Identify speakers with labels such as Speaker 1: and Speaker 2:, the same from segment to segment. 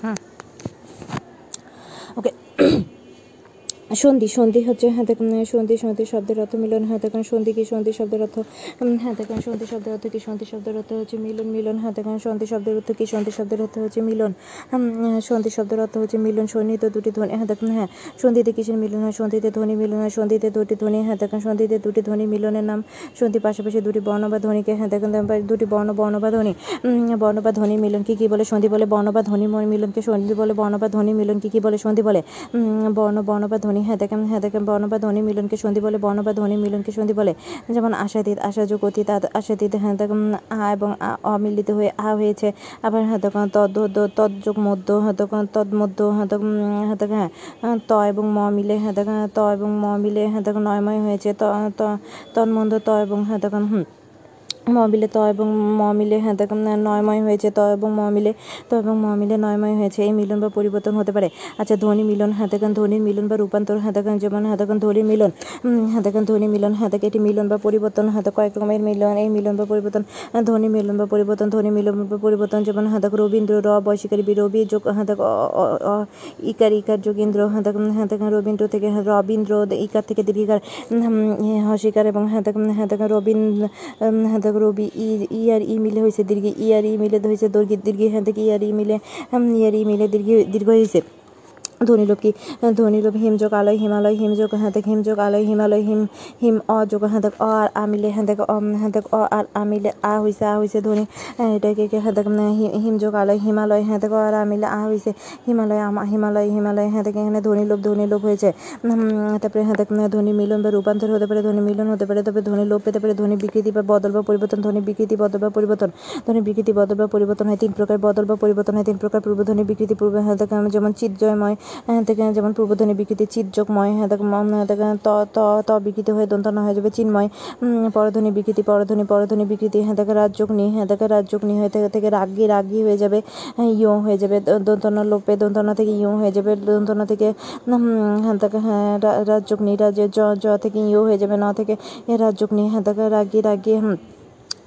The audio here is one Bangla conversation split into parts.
Speaker 1: হুম ওকে সন্ধি সন্ধি হচ্ছে হ্যাঁ দেখুন সন্ধি সন্ধি শব্দের অর্থ মিলন হ্যাঁ দেখুন, সন্ধি কি সন্ধি শব্দের অর্থ? হ্যাঁ দেখুন, সন্ধি শব্দের অর্থ কি সন্ধি শব্দের অর্থ হচ্ছে মিলন মিলন হ্যাঁ দেখুন, সন্ধি শব্দের অর্থ কি সন্ধি শব্দের অর্থ হচ্ছে মিলন? সন্ধি শব্দের অর্থ হচ্ছে মিলন সন্নিহিত দুটি ধ্বনি হ্যাঁ দেখুন হ্যাঁ সন্ধিতে কিসের মিলন হয়? সন্ধিতে ধ্বনি মিলন হয়, সন্ধিতে দুটি ধ্বনি হ্যাঁ দেখুন, সন্ধিতে দুটি ধ্বনি মিলনের নাম, সন্ধি পাশাপাশি দুটি বর্ণ বা ধ্বনিকে হ্যাঁ দেখুন দুটি বর্ণ বর্ণ বা ধ্বনি বর্ণ বা ধ্বনি মিলন কি কি বলে? সন্ধি বলে বর্ণ বা ধ্বনি মিলনকে সন্ধি বলে, বর্ণ বা ধ্বনি মিলন কি কি বলে? সন্ধি বলে বর্ণ বর্ণ বা ধ্বনি হ্যাঁ দেখেন হ্যাঁ দেখেন বর্ণ বা ধ্বনি মিলনকে সন্ধি বলে, বর্ণ বা ধ্বনি মিলনকে সন্ধি বলে। যেমন আশাতীত, আশাযোগ, অতীত আশাতীত হ্যাঁ দেখুন আ এবং আ, অমিলিত হয়ে আ হয়েছে। আবার হ্যাঁ দেখুন তদ তদ্যোগ, মধ্য হ্যাঁ দেখুন তন্মধ্য হ্যাঁ দেখুন হ্যাঁ হ্যাঁ ত এবং ম মিলে হ্যাঁ দেখুন ত এবং ম মিলে হ্যাঁ দেখুন নয়ময় হয়েছে, ত, ত- তন্মধ্য ত এবং হ্যাঁ দেখুন হুম। ম মিলে ত এবং ম মিলে হ্যাঁ নয়ময় হয়েছে ত এবং ম মিলে ত এবং ম মিলে নয়ময় হয়েছে এই মিলন বা পরিবর্তন হতে পারে আচ্ছা ধ্বনি মিলন হ্যাঁ দেখুন ধ্বনির মিলন বা রূপান্তর হ্যাঁ দেখুন যেমন হ্যাঁ দেখুন ধ্বনি মিলন হ্যাঁ দেখুন ধ্বনি মিলন হ্যাঁ দেখুন এটি মিলন বা পরিবর্তন হ্যাঁ কয়েক রকমের মিলন এই মিলন বা পরিবর্তন ধ্বনি মিলন বা পরিবর্তন ধ্বনি মিলন বা পরিবর্তন যেমন হ্যাঁ দেখুন রবীন্দ্র র বৈশিকারী বি রবি যোগ হ্যাঁ দেখো ইকার ইকার যোগীন্দ্র হ্যাঁ দেখুন হ্যাঁ দেখুন রবীন্দ্র থেকে হ্যাঁ রবীন্দ্র ইকার থেকে দীর্ঘিকার হসিকার এবং হ্যাঁ দেখুন হ্যাঁ দেখুন রবীন্দ্র উম, হ্যাঁ দেখো রবি ই ই আর ই মিলে হয়েছে দীর্ঘ ই আর ই মিলে হয়েছে দৈর্ঘ্য দীর্ঘ হ্যাঁ থেকে ই আর ই মিলে ই আর ই মিলে দীর্ঘ দীর্ঘ হয়েছে ধ্বনিলোপ কি ধ্বনিলোপ হিমযোগ আলয় হিমালয় হিমযোগ হ্যাঁ দেখ হিমযোগ আলয় হিমালয় হিম হিম অযোগ হ্যাঁ দেখ অ আর আমিলে মিলে হ্যাঁ দেখ অম হ্যাঁ দেখ অ আর আমিলে মিলে আ হয়েছে আ হয়েছে ধ্বনি। এটাকে কি হ্যাঁ দেখ হিমযোগ আলয় হিমালয় হ্যাঁ দেখ অ আর আমিলে মিলে আ হয়েছে হিমালয় আমা হিমালয় হিমালয় হ্যাঁ দেখ এখানে ধ্বনিলোপ ধ্বনিলোপ হয়েছে। তারপরে হ্যাঁ দেখ ধ্বনি মিলন বা রূপান্তর হতে পারে, ধ্বনি মিলন হতে পারে তবে ধ্বনি লোপ পেতে পারে, ধ্বনি বিকৃতি বা বদল বা পরিবর্তন, ধ্বনি বিকৃতি, বদল বা পরিবর্তন। ধ্বনি বিকৃতি, বদল বা পরিবর্তন হয়, তিন প্রকার, বদল বা পরিবর্তন হয়, তিন প্রকার পূর্বধ্বনি বিকৃতি, পূর্ব হ্যাঁ দেখ যেমন চিৎজয়ময় যেমন পূর্বধ্বনি বিকৃতি চিৎযোগময় হ্যাঁ দেখ হ্যাঁ ত ত ত বিকৃত হয়ে দন্তন্য হয়ে যাবে চিন্ময়। পরধ্বনি বিকৃতি পরধ্বনি পরধ্বনি বিকৃতি হ্যাঁ দেখ রাজযোগ নি হ্যাঁ দেখ রাজযোগ নি হয়ে থেকে রাগি রাগি হয়ে যাবে হ্যাঁ ইয় হয়ে যাবে দন্তন্য লোপে দন্তন্য থেকে ইয় হয়ে যাবে দন্তন্য থেকে হ্যাঁ দেখ হ্যাঁ রাজযোগ নি রাজ জ থেকে ইয় হয়ে যাবে, ন থেকে রাজযোগ নি হ্যাঁ দেখ রাগি রাগি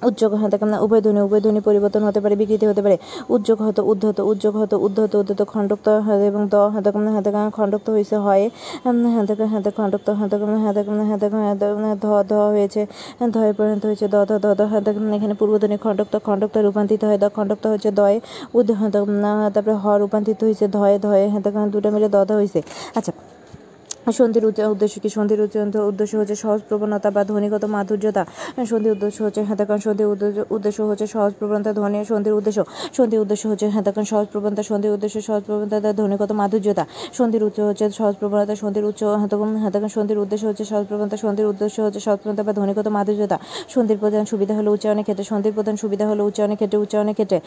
Speaker 1: উদ্যোগ হ্যাঁ দেখেন না উভয় ধ্বনি উভয় ধ্বনি পরিবর্তন হতে পারে বিকৃতি হতে পারে উদ্যোগ হতো উদ্ধত উদ্যোগ হতো উদ্ধত উদ্ধত খণ্ডক্ত হয় এবং দ হ্যাঁ দেখেন হ্যাঁ দেখেন খণ্ডক্ত হয়েছে হয় হাতে হ্যাঁ হ্যাঁ দেখেন খণ্ডক্ত হ্যাঁ হ্যাঁ দেখেন হ্যাঁ দেখেন হ্যাঁ ধ ধ হয়েছে হ্যাঁ ধয়ে পরিণত হয়েছে দ ধ দ হ্যাঁ দেখেন এখানে পূর্বধ্বনি খণ্ডক্ত খণ্ডক্ত রূপান্তরিত হয় দ খণ্ডক্ত হচ্ছে দয়ে উদ হ্যাঁ তারপরে হ রূপান্তরিত হয়েছে ধয়ে ধয়ে হ্যাঁ দেখেন দুটো মিলে দ ধ হয়েছে আচ্ছা সন্ধির উদ্দেশ্য কি? সন্ধির উদ্দেশ্য হচ্ছে সহজ প্রবণতা বা ধ্বনিগত মাধুর্যতা। সন্ধির উদ্দেশ্য হচ্ছে হেতাকান সন্ধির উদ্দেশ্য- হচ্ছে সহজ প্রবণতা, ধ্বনি সন্ধির উদ্দেশ্য। সন্ধির উদ্দেশ্য হচ্ছে হেতাকান সহজ প্রবণতা, সন্ধির উদ্দেশ্য সহজ প্রবণতা ধ্বনিগত মাধুর্যতা। সন্ধির উচ্চ হচ্ছে সহজ প্রবণতা, সন্ধির উচ্চ হেতাকান হেতাকান সন্ধির উদ্দেশ্য হচ্ছে সহজ প্রবণতা, সন্ধির উদ্দেশ্য হচ্ছে সহজ প্রবণতা বা ধ্বনিগত মাধুর্যতা। সন্ধির প্রধান সুবিধা হলো উচ্চারণের ক্ষেত্রে, সন্ধির প্রধান সুবিধা হলো উচ্চারণের ক্ষেত্রে উচ্চারণের ক্ষেত্রে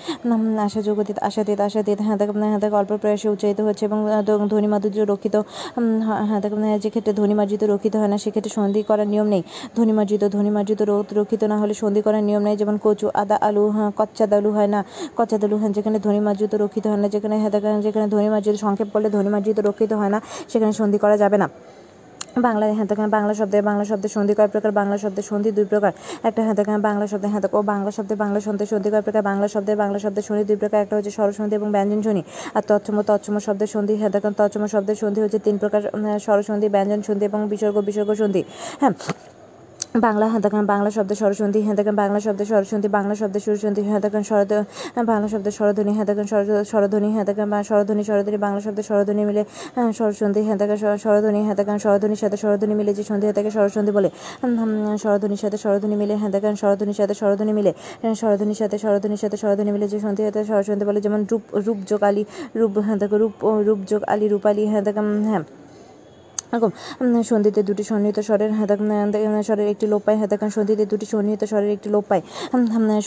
Speaker 1: আশা যোগতীত আশাতীত আশাতীত হ্যাঁ দেখ হ্যাঁ অল্প প্রয়াসে উচ্চারিত হচ্ছে এবং ধ্বনি মাধুর্য রক্ষিত হ্যাঁ হ্যাঁ দেখ হ্যাঁ, যে ক্ষেত্রে ধ্বনিমার্জিত রক্ষিত হয় না সেক্ষেত্রে সন্ধি করার নিয়ম নেই। ধ্বনিমার্জিত ধ্বনিমার্জিত রোদ রক্ষিত না হলে সন্ধি করার নিয়ম নেই। যেমন কচু আদা আলু হ্যাঁ কচ্চা দালু হয় না। কচ্চা দালু হ্যাঁ যেখানে ধ্বনিমার্জিত রক্ষিত হয় না যেখানে হ্যাঁ যেখানে ধ্বনিমার্জিত সংক্ষেপ করলে ধ্বনিমার্জিত রক্ষিত হয় না সেখানে সন্ধি করা যাবে না। বাংলায় হ্যাঁ বাংলা শব্দে বাংলা শব্দে সন্ধি কয় প্রকার? বাংলা শব্দে সন্ধি দুই প্রকার। একটা হ্যাঁ দেখেন বাংলা শব্দে হ্যাঁ ও বাংলা শব্দে বাংলা শব্দে সন্ধি কয় প্রকার? বাংলা শব্দে বাংলা শব্দে সন্ধি দুই প্রকার। একটা হচ্ছে স্বরসন্ধি এবং ব্যঞ্জন সন্ধি আর তৎসম তৎসম শব্দের সন্ধি হ্যাঁ দেখেন তৎসম শব্দের সন্ধি হচ্ছে তিন প্রকার সরস্বন্ধি ব্যঞ্জন সন্ধি এবং বিসর্গ বিসর্গ সন্ধি। হ্যাঁ? বাংলা হ্যাঁ দেখেন বাংলা শব্দের স্বরসন্ধি হ্যাঁ দেখেন বাংলা শব্দের স্বরসন্ধি, বাংলা শব্দের সুরসন্ধি হ্যাঁ দেখেন স্বরদ বাংলা শব্দের স্বরধ্বনি হ্যাঁ দেখেন স্বর- স্বরধ্বনি হ্যাঁ দেখেন স্বরধ্বনি স্বরধ্বনি, বাংলা শব্দের স্বরধ্বনি মিলে স্বরসন্ধি হ্যাঁ দেখেন স্বর- স্বরধ্বনি হ্যাঁ দেখেন স্বরধ্বনির সাথে স্বরধ্বনি মিলে যে সন্ধি হয়ে স্বরসন্ধি বলে স্বরধ্বনির সাথে স্বরধ্বনি মিলে হ্যাঁ দেখেন স্বরধ্বনির সাথে স্বরধ্বনি মিলে স্বরধ্বনির সাথে স্বরধ্বনির সাথে স্বরধ্বনি মিলে যে সন্ধি থাকে স্বরসন্ধি বলে, যেমন রূপ রূপ যোগ আলী, রূপ হ্যাঁ দেখো রূপ রূপ যোগ আলী, রূপালী হ্যাঁ দেখেন হ্যাঁ সন্ধিতে দুটি সন্নিহিত স্বরের হেতাকান স্বরের একটি লোপ পায় হেতাকান সন্ধিতে দুটি সন্নিহিত স্বরের একটি লোপ পায়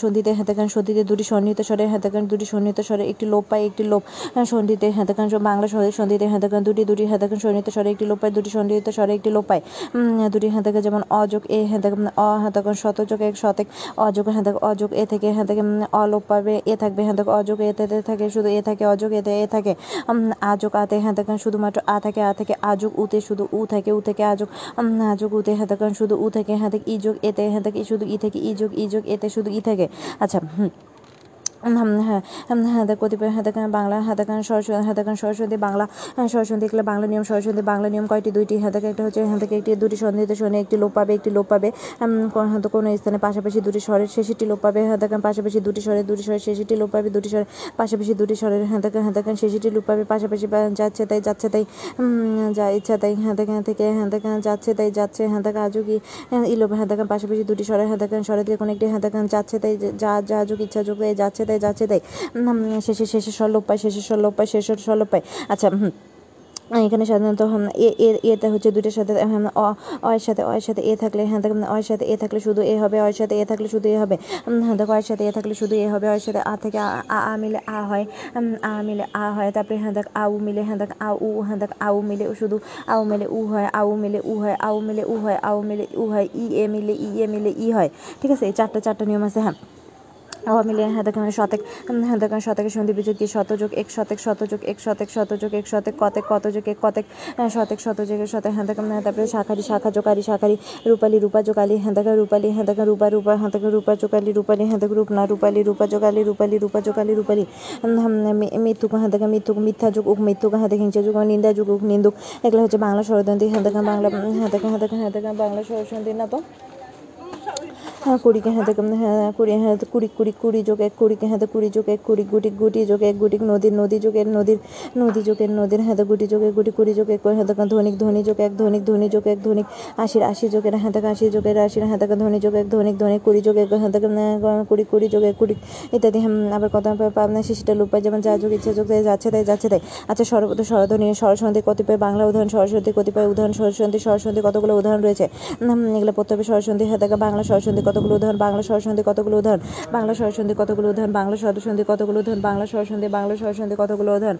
Speaker 1: সন্ধিতে হেতাকান সন্ধিতে দুটি সন্নিহিত স্বরের হেতাকান দুটি সন্নিহিত স্বরের একটি লোপ পায়, একটি লোপ সন্ধিতে হেতাকান বাংলা স্বরের সন্ধিতে হেতাকান দুটি দুটি হেতাকান সন্নিহিত স্বরে একটি লোপ পায়, দুটি সন্নিহিত স্বরে একটি লোপ পায় দুটি হেতাকে যেমন অযোগ এ হেতাকান অ হেতাকান শতযোগ এক, শতেক, অযোগ হেতাক অযোগ এ থেকে হেতাকে অলোপ পাবে, এ থাকবে হেতাক অযোগ এতে থাকে শুধু এ থাকে, অযোগ এতে এ থাকে আযোগ আতে হেতাকান শুধুমাত্র আ থাকে, আ থেকে আযোগ, উতে শুধু উ থাকে উ থেকে আজক আজক উতে হেতাকান শুধু উ থেকে হেতাক ই যোগ এতে হ্যাঁ ই শুধু ই থেকে, ই যোগ ই যোগ এতে, শুধু ই থাকে। আচ্ছা হুম। হ্যাঁ হ্যাঁ দেখ কতিপয় হ্যাঁ দেখ বাংলা হ্যাঁ দেখ সরস্বতী হ্যাঁ দেখ সরস্বতী বাংলা হ্যাঁ, সরস্বতী এগুলো বাংলা নিয়ম সরস্বতী বাংলা নিয়ম কয়টি দুইটি হ্যাঁ দেখ একটা হচ্ছে হ্যাঁ দেখ একটি দুটি সন্ধিতে শোনে একটি লোপ পাবে একটি লোপ পাবে হয়তো কোনো স্থানে পাশাপাশি দুটি স্বরের শেষেরটি লোপ পাবে হ্যাঁ দেখ পাশাপাশি দুটি স্বরের দুটি স্বরের শেষেরটি লোপ পাবে দুটি স্বরের পাশাপাশি দুটি স্বরের হ্যাঁ হ্যাঁ দেখ শেষেরটি লোপ পাবে পাশাপাশি যাচ্ছে তাই যাচ্ছে তাই যা ইচ্ছা তাই হ্যাঁ হ্যাঁ থেকে হ্যাঁ দেখ যাচ্ছে তাই যাচ্ছে হ্যাঁ দেখ আজও কি হ্যাঁ, ইলোপ হ্যাঁ দেখ পাশাপাশি দুটি স্বরের হ্যাঁ দেখ স্বরের থেকে কোনো একটি হ্যাঁ দেখ যাচ্ছে তাই যা যা যোগ ইচ্ছা যোগ তাই যাচ্ছে তাই যাচ্ছে দেয় শেষে শেষে স্বলোপ পায়, শেষে স্বলোপ পায়, শেষে স্বলোপ পায়। আচ্ছা এখানে সাধারণত এতে হচ্ছে দুটোর সাথে অয়ের সাথে অয়ের সাথে এ থাকলে হ্যাঁ দেখুন, অয়ের সাথে এ থাকলে শুধু এ হবে, অয়ের সাথে এ থাকলে শুধু এ হবে। হ্যাঁ দেখো, অয়ের সাথে এ থাকলে শুধু এ হবে, অয়ের সাথে আ থেকে আ, আ- আ মিলে আ হয় আ মিলে আ হয়, তারপরে হ্যাঁ দেখ আউ মিলে হ্যাঁ দেখ আউ উ হ্যাঁ দেখ আউ মিলে শুধু আউ মিলে উ হয় আউ মিলে উ হয় আউ মিলে উ হয় আউ মিলে উ হয়, ই, এ মিলে ই, এ মিলে ই হয়। ঠিক আছে, এই চারটা চারটা নিয়ম আছে হ্যাঁ। হ্যাঁ দেখেন শতেক হ্যাঁ দেখেন শতকের সন্ধি বিযুক্তি শতযোগ এক শতেক শতযোগ এক শতেক শতযোগ এক শতেক কতেক কতযোগ এক কতেক হ্যাঁ, শতেক শতযোগের শতেক হ্যাঁ হ্যাঁ, তারপরে শাখারি শাখা জোকারি শাখারি রূপালি রূপা জোকালি হ্যাঁ দেখেন রূপালি হ্যাঁ দেখেন রূপা রূপা হ্যাঁ দেখেন রূপা জোকালি রূপালি হ্যাঁ দেখেন রূপনা রূপালি রূপা জোকালি রূপালি রূপা জোকালি রূপালি হ্যাঁ, মৃত্যুক হ্যাঁ দেখেন মৃত্যুক মিথ্যা যুগ উক মৃত্যুক হ্যাঁ দেখেন হিংসা যুগ নিন্দা যুগ উক নিন্দুক এগুলো হচ্ছে বাংলা ষড়দন্তি হ্যাঁ দেখেন বাংলা হ্যাঁ দেখেন হ্যাঁ দেখেন হ্যাঁ দেখেন বাংলা ষড়দন্তি না তো হ্যাঁ কুড়িকে হ্যাঁ হ্যাঁ কুড়ি হ্যাঁ কুড়ি কুড়ি কুড়ি যোগ এক কুড়িকে হাতে কুড়ি যোগ এক কুড়ি গুটি গুটি যোগ এক গুটি নদীর নদী যোগের নদীর নদী যোগের নদীর হাতে গুটি যোগ এক গুটি কুড়ি যোগ এক হাতে ধনিক ধনী যোগ এক ধনিক ধনী যোগ এক ধনিক আশির আশি যোগের হাতে আশি যোগের আশির হ্যাঁ দেখো ধনী যোগ এক ধনিক ধনিক কুড়ি যোগ এক হ্যাঁ দেখো কুড়ি কুড়ি যোগ এক কুড়ি ইত্যাদি হ্যাঁ আবার কত পাবনা শিশিটা লুপ পায় যেমন যা যোগ ইচ্ছা যোগ তাই যাচ্ছে তাই যাচ্ছে তাই আচ্ছা সর্বত স্বরধ্বনি স্বরসন্ধি কতিপয় বাংলা উদাহরণ সরস্বতী কতিপয় উদাহরণ সরস্বতী সরস্বতী কতগুলো উদাহরণ রয়েছে এগুলো হবে সরস্বতী হ্যাঁ দেখো বাংলা সরস্বতী কতগুলো উদাহরণ? বাংলা সরস্বতী কতগুলো উদাহরণ? বাংলা সরস্বতী কতগুলো উদাহরণ? বাংলা সরস্বতী কতগুলো উদাহরণ? বাংলা সরস্বতী বাংলা সরস্বতী কতগুলো উদাহরণ?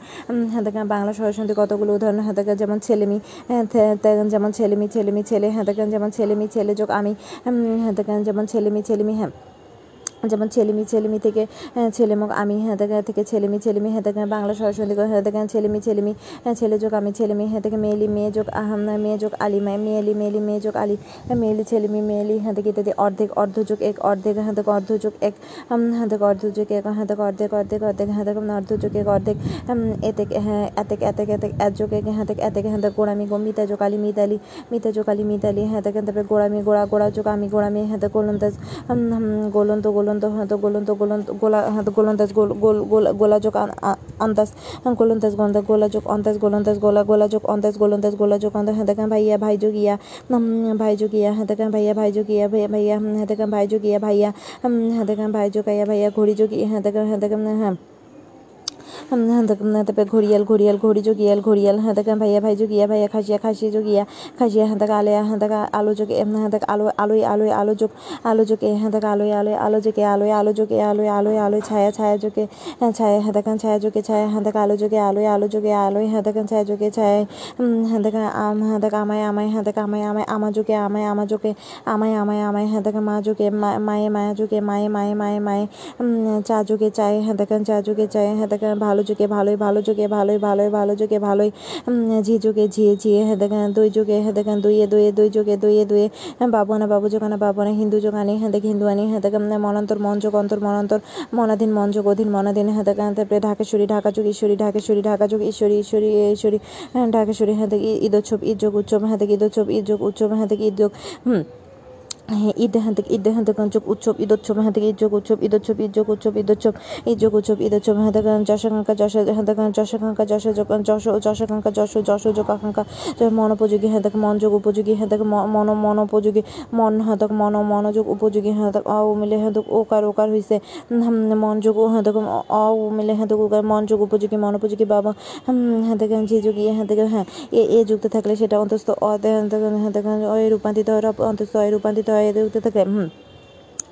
Speaker 1: হ্যাঁ দেখেন, বাংলা সরস্বতী কতগুলো উদাহরণ? হ্যাঁ দেখেন, যেমন ছেলেমি হ্যাঁ যেমন ছেলেমি ছেলেমি ছেলে হ্যাঁ দেখেন, যেমন ছেলেমি ছেলে যোগ আমি হ্যাঁ দেখেন, যেমন ছেলেমি ছেলেমি হ্যাঁ। যেমন ছেলেমি ছেলেমি থেকে হ্যাঁ, ছেলেমুখ আমি হ্যাঁ থেকে ছেলেমি ছেলেমি হ্যাঁ থেকে বাংলা সরস্বতী হ্যাঁ থেকে ছেলেমি ছেলেমি হ্যাঁ ছেলে যোগ আমি ছেলেমি হ্যাঁ থেকে মেয়েলি মেয়ে যোগ আহাম মেয়ে যোগ আলি মেয়েলি মেয়েলি মেয়ে যোগ আলি হ্যাঁ, মেয়েলি ছেলেমি মেয়েলি হ্যাঁ থেকে ইত্যাদি অর্ধেক অর্ধ যোগ এক অর্ধেক হ্যাঁ থেকে অর্ধ যোগ এক উম, হ্যাঁ থেকে অর্ধ যোগ এক হ্যাঁ থেকে অর্ধেক অর্ধেক অর্ধেক হ্যাঁ থেকে অর্ধ যোগ এক অর্ধেক এতেক হ্যাঁ এতেক এতেক এতেক এক যোগ এক হ্যাঁ থেকে এতেক হ্যাঁ থেকে গোড়ামি গো মিতা যোগ আলি মিতালি মিতা যোগ আলি মিতালি হ্যাঁ থেকে তারপরে গোড়ামি গোড়া গোড়া যোগ আমি গোড়ামি হ্যাঁ থেকে গোলন্দাজ গোলন্ত গোলন্ত হ্যাঁ তো গোলন্ত গোলন্ত গোলা হ্যাঁ তো গোলন্দাজ গোল গোল গোল গোলা যোগ আন- আ- অন্তাজ হ্যাঁ, গোলন্দাজ গন্ধা গোলা যোগ অন্তাজ গোলন্দাজ গোলা গোলা যোগ অন্তাজ গোলন্দাজ গোলা যোগ অন্তাজ হ্যাঁ দেখেন ভাইয়া ভাই যোগ ইয়া উম, ভাই যোগ ইয়া হ্যাঁ দেখেন ভাইয়া ভাই যোগ ইয়া ভাইয়া ভাইয়া হুম, হ্যাঁ দেখেন ভাই যোগ ইয়া ভাইয়া উম, হ্যাঁ দেখেন ভাই যোগ ইয়া যোগ ইয়া হ্যাঁ দেখেন হ্যাঁ দেখেন হ্যাঁ হুম, হ্যাঁ দেখ না তারপরে ঘড়িয়াল ঘড়িয়াল ঘড়ি যোগিয়াল ঘড়িয়াল হ্যাঁ দেখ ভাইয়া ভাই যোগিয়া ভাইয়া খাসিয়া খাসি যোগিয়া খাসিয়া হ্যাঁ দেখ আলেয়া হ্যাঁ দেখ আলো যোগে হ্যাঁ দেখ আলো আলোয় আলোয় আলো যোগ আলো যোগে হ্যাঁ দেখ আলোয় আলোয় আলো যোগে আলোয় আলো যোগে আলোয় আলোয় আলোয় ছায়া ছায়া যোগে হ্যাঁ ছায়া হ্যাঁ দেখান ছায়া যোগে ছায়া হ্যাঁ দেখ আলো যোগে আলোয় আলো যোগে আলোয় হ্যাঁ দেখান ছায়া যোগে ছায়া হ্যাঁ দেখ আম হ্যাঁ দেখ আমায় আমায় হ্যাঁ দেখ আমায় আমায় আমা যোগে আমায় আমা যোগে আমায় আমায় আমায় হ্যাঁ দেখ মা যোগে মায়ে মায়া যোগে মায়ে মায়ে মায়ে মায়ে চা যোগে চায় হ্যাঁ দেখেন চা যোগে চায় হ্যাঁ দেখেন ভালো যোগে ভালোই, ভালো যোগে ভালোই ভালোই, ভালো যোগে ভালোই। ঝি যোগে ঝিয়ে ঝিয়ে হ্যাঁ দেখেন, দুই যোগে হ্যাঁ দেখেন দুইয়ে দুইয়ে দুই যোগে দুইয়ে দুয়ে বাবু না বাবু যোগানা বাবু না হিন্দু যোগানি হ্যাঁ দেখে হিন্দু আনি হ্যাঁ দেখেন মনান্তর, মন যোগ অন্তর, মনান্তর, মনাধীন, মন যোগ অধীন, মনাধীন হ্যাঁ দেখেন তারপরে ঢাকেশ্বরী ঢাকা যোগ ঈশ্বরী ঢাকেশ্বরী ঢাকা যোগ ঈশ্বরী ঈশ্বরী ঈশ্বরী ঢাকেশ্বরী হ্যাঁ দেখি ঈদোৎসব ঈদ যোগ উৎসব হ্যাঁ ঈদ ঈদোৎসব ঈদ যোগ উৎসব হ্যাঁ দেখি, ঈদ যোগ হুম। হ্যাঁ ঈদ হ্যাঁ থেকে ঈদ হ্যাঁ থেকে যোগ উৎসব ঈদোৎসব হ্যাঁ থেকে ঈদ যোগ উৎসব ঈদোৎসব ঈদ যোগ উৎসব ঈদ উৎসব হ্যাঁ থেকে যশাকাঙ্ক্ষা যশ হ্যাঁ থেকে যশাকাঙ্ক্ষা যশ যশ যশাকাঙ্ক্ষা যশ যশ যোগ আকাঙ্ক্ষা মন উপযোগী হ্যাঁ থেকে মন যোগ উপযোগী হ্যাঁ থেকে মন মন উপযোগী মন হ্যাঁ থেকে মন মনোযোগ উপযোগী হ্যাঁ থেকে অ মিলে হ্যাঁ থেকে ওকার ওকার হয়েছে মন যোগ হ্যাঁ থেকে অ মিলে হ্যাঁ থেকে ওকার মন যোগ উপযোগী মন উপযোগী বাবা হ্যাঁ থেকে যে যোগী হ্যাঁ থেকে হ্যাঁ এ যুক্ত থাকলে সেটা অন্তস্থ অ হ্যাঁ থেকে হ্যাঁ থেকে অয় রূপান্তরিত হয় অন্তস্থ অয় রূপান্তরিত হয় এ দিতে থাকে হুম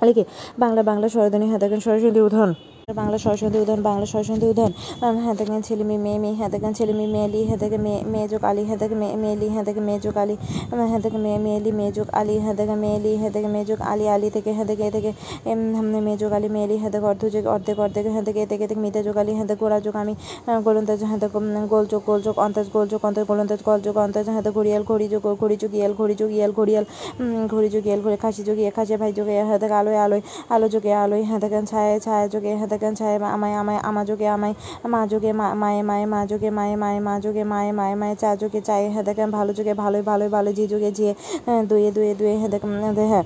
Speaker 1: লিখে বাংলা বাংলা স্বরধ্বনি হাতে সরাসরি সরস্বতী উদাহরণ। বাংলা সরস্বতী উদাহরণ বাংলা সরস্বতী উদাহরণ হ্যাঁ দেখেন ছেলে মেয়ে মেয়ে মেয়ে হ্যাঁ দেখেন ছেলে মেয়ে মেয়েলি হ্যাঁ দেখে মেয়ে মেয়ে যোগ আলি হ্যাঁ দেখে মেয়ে মেয়েলি হ্যাঁ দেখে মেয়ে যোগ আলি। হ্যাঁ দেখে মেয়ে মেয়েলি মেয়ে যোগ আলি হ্যাঁ দেখে মেয়েলি হ্যাঁ দেখে মেয়ে যোগ আলি আলি থেকে হ্যাঁ দেখে এ থেকে এম, হাম, মেয়ে যোগ আলি মেয়েলি হ্যাঁ দেখে অর্ধ যোগ অর্ধেক অর্ধেক হ্যাঁ দেখে এ থেকে থেকে মিতে যোগ আলি হ্যাঁ দেখে গোড়া যোগ আমি গোলন্দাজ হ্যাঁ উম, গোল যোগ গোল যোগ অন্তাজ গোল যোগ অন্তাজ গোলন্দাজ গল যোগ অন্তাজ হ্যাঁ দেখে ঘড়িয়াল ঘড়ি যোগ ঘড়ি যোগ ইয়াল ঘড়ি যোগ ইয়াল ঘড়িয়াল ঘড়ি যোগ ইয়াল ঘড়ি খাসি যোগ ইয়ে খাসি ভাই যোগে হ্যাঁ দেখে আলোয় আলোয় আলো যোগে আলোয় হ্যাঁ দেখেন ছায়া ছায়া যোগে হ্যাঁ দেখেন দেখেন ছায় আমায় আমায় আমা যোগে আমায় মা যোগে মায়ে মায়ে মা যোগে মায়ে মায়ে মা যোগে মায়ে মায়ে মায়ে চা যোগে চায়ে হ্যাঁ দেখেন ভালো যোগে ভালোই ভালোই ভালো জি যোগে জিয়ে হ্যাঁ, দুয়ে দুয়ে দুয়ে হ্যাঁ দেখেন হ্যাঁ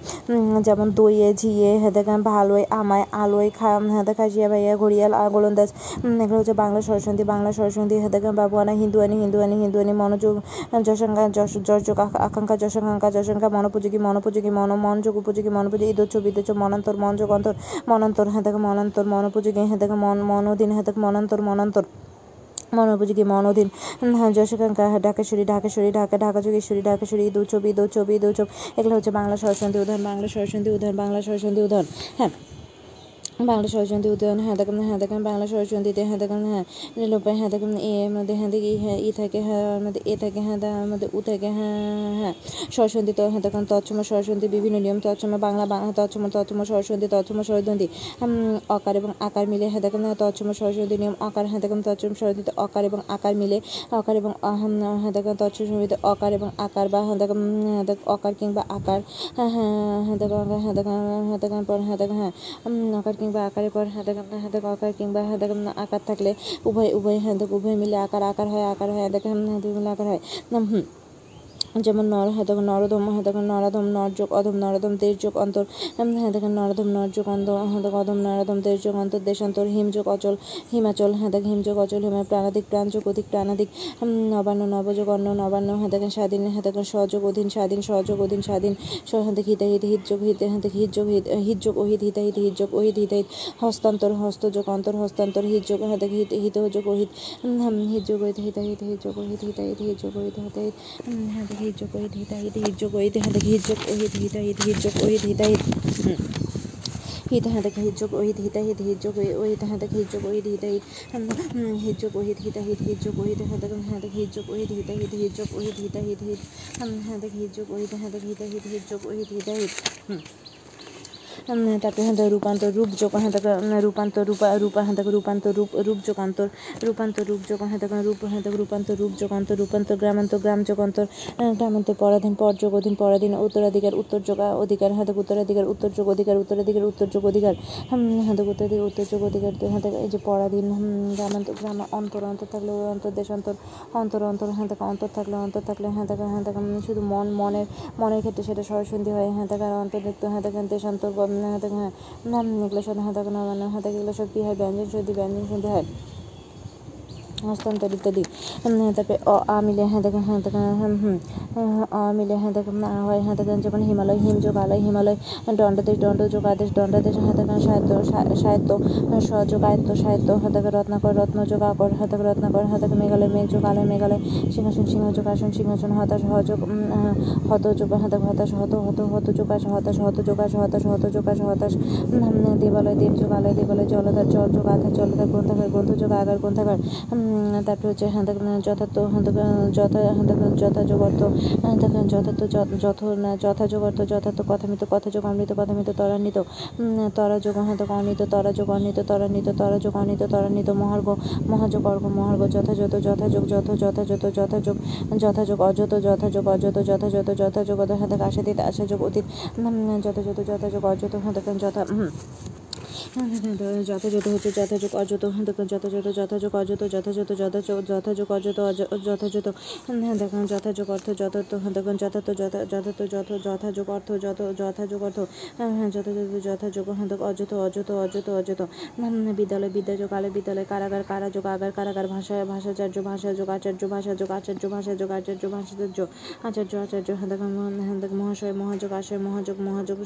Speaker 1: যেমন দইয়ে ঝিয়ে হ্যাঁ দেখেন ভালোই আমায় আলোয় খা হ্যাঁ দেখা জিয়া ভাইয়া ঘড়িয়াল গোলন্দাজ এগুলো হচ্ছে বাংলা সরস্বতী বাংলা সরস্বতী হ্যাঁ দেখেন বাবুয়ানা হিন্দুয়ানি হিন্দুয়ানি হিন্দুয়ানি মনোযোগ যশঙ্কা যশ আকা- আকাঙ্ক্ষা যশঙ্কা যশঙ্কা মনোপযোগী মনোপযোগী মন মনযোগ উপযোগী মনোপযোগী ইদোচ্চ বিদোচ্চ মনান্তর মনযোগ অন্তর মনান্তর হ্যাঁ দেখো মনান্তর মনোপযোগী হ্যাঁ দেখো মন, মনোধীন হ্যাঁ দেখো মনান্তর মনান্তর, মনোপযোগী মনোধীন। হ্যাঁ যশোকাঙ্কা হ্যাঁ ঢাকেশ্বরী ঢাকেশ্বরী, ঢাকা ঢাকা যোগেশ্বরী, ঢাকেশ্বরী ছবি দু ছবি। এগুলো হচ্ছে বাংলা সরস্বতী উদাহরণ, বাংলা সরস্বতী উদাহরণ, বাংলা সরস্বতী উদাহরণ। হ্যাঁ। বাংলা সরস্বতী উদাহরণ হ্যাঁ দেখেন হ্যাঁ দেখেন বাংলা সরস্বতীতে হ্যাঁ দেখেন হ্যাঁ লোপে হ্যাঁ দেখেন এ মধ্যে হ্যাঁ দেখি হ্যাঁ ই থাকে হ্যাঁ মধ্যে এ থাকে হ্যাঁ তার মধ্যে উ থাকে হ্যাঁ হ্যাঁ সরস্বতী তো হ্যাঁ দেখেন তৎসম সরস্বতী বিভিন্ন নিয়ম তৎসম বাংলা বাংলা তৎসম তৎসম সরস্বতী তৎসম সরস্বতী অকার এবং আকার মিলে হ্যাঁ দেখেন তৎসম সরস্বতী নিয়ম অকার হ্যাঁ দেখেন তৎসম সরস্বতীতে অকার এবং আকার মিলে অকার এবং হ্যাঁ দেখেন তৎসম সরস্বতীতে অকার এবং আকার বা হ্যাঁ দেখেন হ্যাঁ দেখ অকার কিংবা আকার হ্যাঁ হ্যাঁ হ্যাঁ দেখেন হ্যাঁ দেখেন হ্যাঁ দেখেন পর হ্যাঁ দেখেন হ্যাঁ উম, আকার কিংবা আকারে পর হাতে হাতে আকার কিংবা হাতে আকার থাকলে উভয় উভয় হাতে, উভয় মিলে আকার আকার হয় আকার হয়, হাতে হ্যাঁ মিলে আকার হয়। যেমন নর হ্যাঁ দেখেন নরধম হ্যাঁ দেখেন নরাধম নরযোগ অধম নরধম দেশযোগ অন্তর হ্যাঁ দেখেন নরধম নরযোগ অন্তর হ্যাঁ দেখেন অধম নরধম দেশযোগ অন্তর দেশান্তর হিমযোগ অচল হিমাচল হ্যাঁ দেখেন হিমযোগ অচল হিমা প্রাণাদিক প্রাণযোগ অধিক প্রাণাদিক উম, নবান্ন নবযোগ অন্য নবান্ন হ্যাঁ দেখেন স্বাধীন হ্যাঁ দেখেন সহযোগ অধীন স্বাধীন সহযোগ অধীন স্বাধীন হ্যাঁ দেখে হিতাহিত হিতযোগ হিত হ্যাঁ দেখে হিতযোগ হিত হিতযোগ অহিত হিতাহিত হিতযোগ অহিত হিতাহিত হস্তান্তর হস্তযোগ অন্তর হস্তান্তর হিতযোগ হ্যাঁ দেখে হিত হিতযোগ অহিত হ্যাঁ, হিতযোগ অহিত হিতাহিত হিতযোগ অহিত হিতাহিত হিতযোগ অহিত হিতাহিত হ্যাঁ দেখে হিতযোগ অহিত হিতাহিত হিতযোগ অহিত হ্যাঁ দেখে হিতযোগ অহিত হিতাহিত হিতযোগ অহিত হিতাহিত হুম। হিত হ্যাঁ দেখে হিতযোগ ওহিত হিতাহিত হিতযোগ ওহিত হ্যাঁ দেখে হিতযোগ ওহিত হিতাহিত হুম, হিতযোগ ওহিত হিতাহিত হিতযোগ ওহিত হ্যাঁ দেখে হ্যাঁ দেখে হিতযোগ ওহিত হিতাহিত হিতযোগ ওহিত হিতাহিত হিত হুম, হ্যাঁ দেখে হিতযোগ ওহিত হ্যাঁ দেখে হিতাহিত হিতযোগ ওহিত হিতাহিত হুম উম, তারপরে হ্যাঁ দেখো রূপান্তর রূপযোগ হ্যাঁ দেখো উম, রূপান্তর রূপা রূপা হ্যাঁ দেখো রূপান্তর রূপ রূপযোগ অন্তর রূপান্তর রূপযোগ হ্যাঁ দেখো রূপ হ্যাঁ দেখো রূপান্তর রূপ অন্তর রূপান্তর গ্রামান্তর গ্রাম অন্তর আহ, গ্রামান্তর পরাধীন পরযোগ অধীন পরাধীন উত্তরাধিকার উত্তরযোগ আহ, অধিকার হ্যাঁ দেখো উত্তরাধিকার উত্তরযোগ অধিকার উত্তরাধিকার উত্তরযোগ অধিকার হুম, হ্যাঁ দেখো উত্তরাধিকার উত্তরযোগ অধিকার তো হ্যাঁ দেখো এই যে পরাধীন গ্রামান্তর গ্রাম অন্তর অন্তর থাকলে অন্তর দেশান্তর অন্তর অন্তর হ্যাঁ দেখো অন্তর থাকলে অন্তর থাকলে হ্যাঁ দেখো হ্যাঁ উম, শুধু মন মনের মনের ক্ষেত্রে সেটা সরসন্ধি হয় হ্যাঁ দেখো আর অন্তর্লিপ্ত হ্যাঁ দেখেন দেশান্তর গম, হ্যাঁ নাম এগুলো হ্যাঁ দেখো এগুলো সব কী হয়? ব্যঞ্জন সন্ধি ব্যঞ্জন সন্ধি হয়। হস্তান্তর ইত্যাদি তারপরে অ আ মিলে হ্যাঁ দেখেন হ্যাঁ দেখেন হুম হুম হ্যাঁ, অ মিলে হ্যাঁ দেখেন হয় হ্যাঁ দেখেন যেমন হিমালয় হিমযোগ আলয় হিমালয় দণ্ডদেশ দণ্ডযোগ আদেশ দণ্ডাদেশ হ্যাঁ দেখেন সাহিত্য সাহিত্য সহযোগ আয়ত্ত সাহিত্য হ্যাঁ দেখেন রত্নাকর রত্নযোগ আকর হ্যাঁ দেখেন রত্নাকর হ্যাঁ দেখেন মেঘালয় মেঘযোগ আলয় মেঘালয় সিংহাসন সিংহযোগ আসন সিংহাসন হতাশ হযোগ হত হতযোগ হ্যাঁ দেখো হতাশ হত হত হতযোগ আসে হতাশ হতযোগ আসে হতাশ হতযোগ আসে হতাশ দেবালয় দেবযোগ আলয় দেবালয় জলধার জলযোগ আধার জলধার গ্রন্থাগার গ্রন্থযোগ আগার গ্রন্থাগার তারপরে হচ্ছে যথার্থ যথা দেখেন যথাযোগ অর্থ দেখেন যথার্থ যথ, না যথাযোগ অর্থ যথার্থ, কথামিত, কথাযোগ, অমৃত, কথামিত, ত্বরান্বিত তরাযোগ দেখো অনিত তরাযোগ অনিত ত্বরান্বিত তরাযোগ অনিত ত্বরান্বিত, মহার্ঘ, মহাযোগ, অর্ঘ, মহার্ঘ, যথাযথ, যথাযোগ, যথ, যথাযথ, যথাযোগ যথাযোগ, অযথ যথাযোগ, অযথ, যথাযথ, যথাযোগ দেখো আশাতীত, আশাযোগ, অতীত যথাযথ, যথাযোগ হ্যাঁ দেখেন যথা যথাযথ হচ্ছে যথাযোগ, অযথ দেখুন, যথাযথ, যথাযোগ, অযথ, যথাযথ যথাযোগ যথাযোগ, অযথ অয- যথাযথ হ্যাঁ দেখুন, যথাযোগ অর্থ যথার্থ হ্যাঁ দেখুন যথার্থ যথা যথার্থ যথ, যথাযোগ অর্থ যত যথাযোগ অর্থ হ্যাঁ হ্যাঁ যথাযথ, যথাযোগ হ্যাঁ অযথ অযথ অযথ অযথ বিদ্যালয়, বিদ্যাযোগ আলে বিদ্যালয়, কারাগার, কারাযোগ, আগার, কারাগার, ভাষা, ভাষাচার্য, ভাষাযোগ, আচার্য ভাষাযোগ আচার্য ভাষাযোগ, আচার্য, ভাষাচার্য, আচার্য আচার্য হ্যাঁ দেখো মহ- হ্যাঁ দেখো মহাশয়, মহাযোগ আশয় মহাযোগ মহাযোগ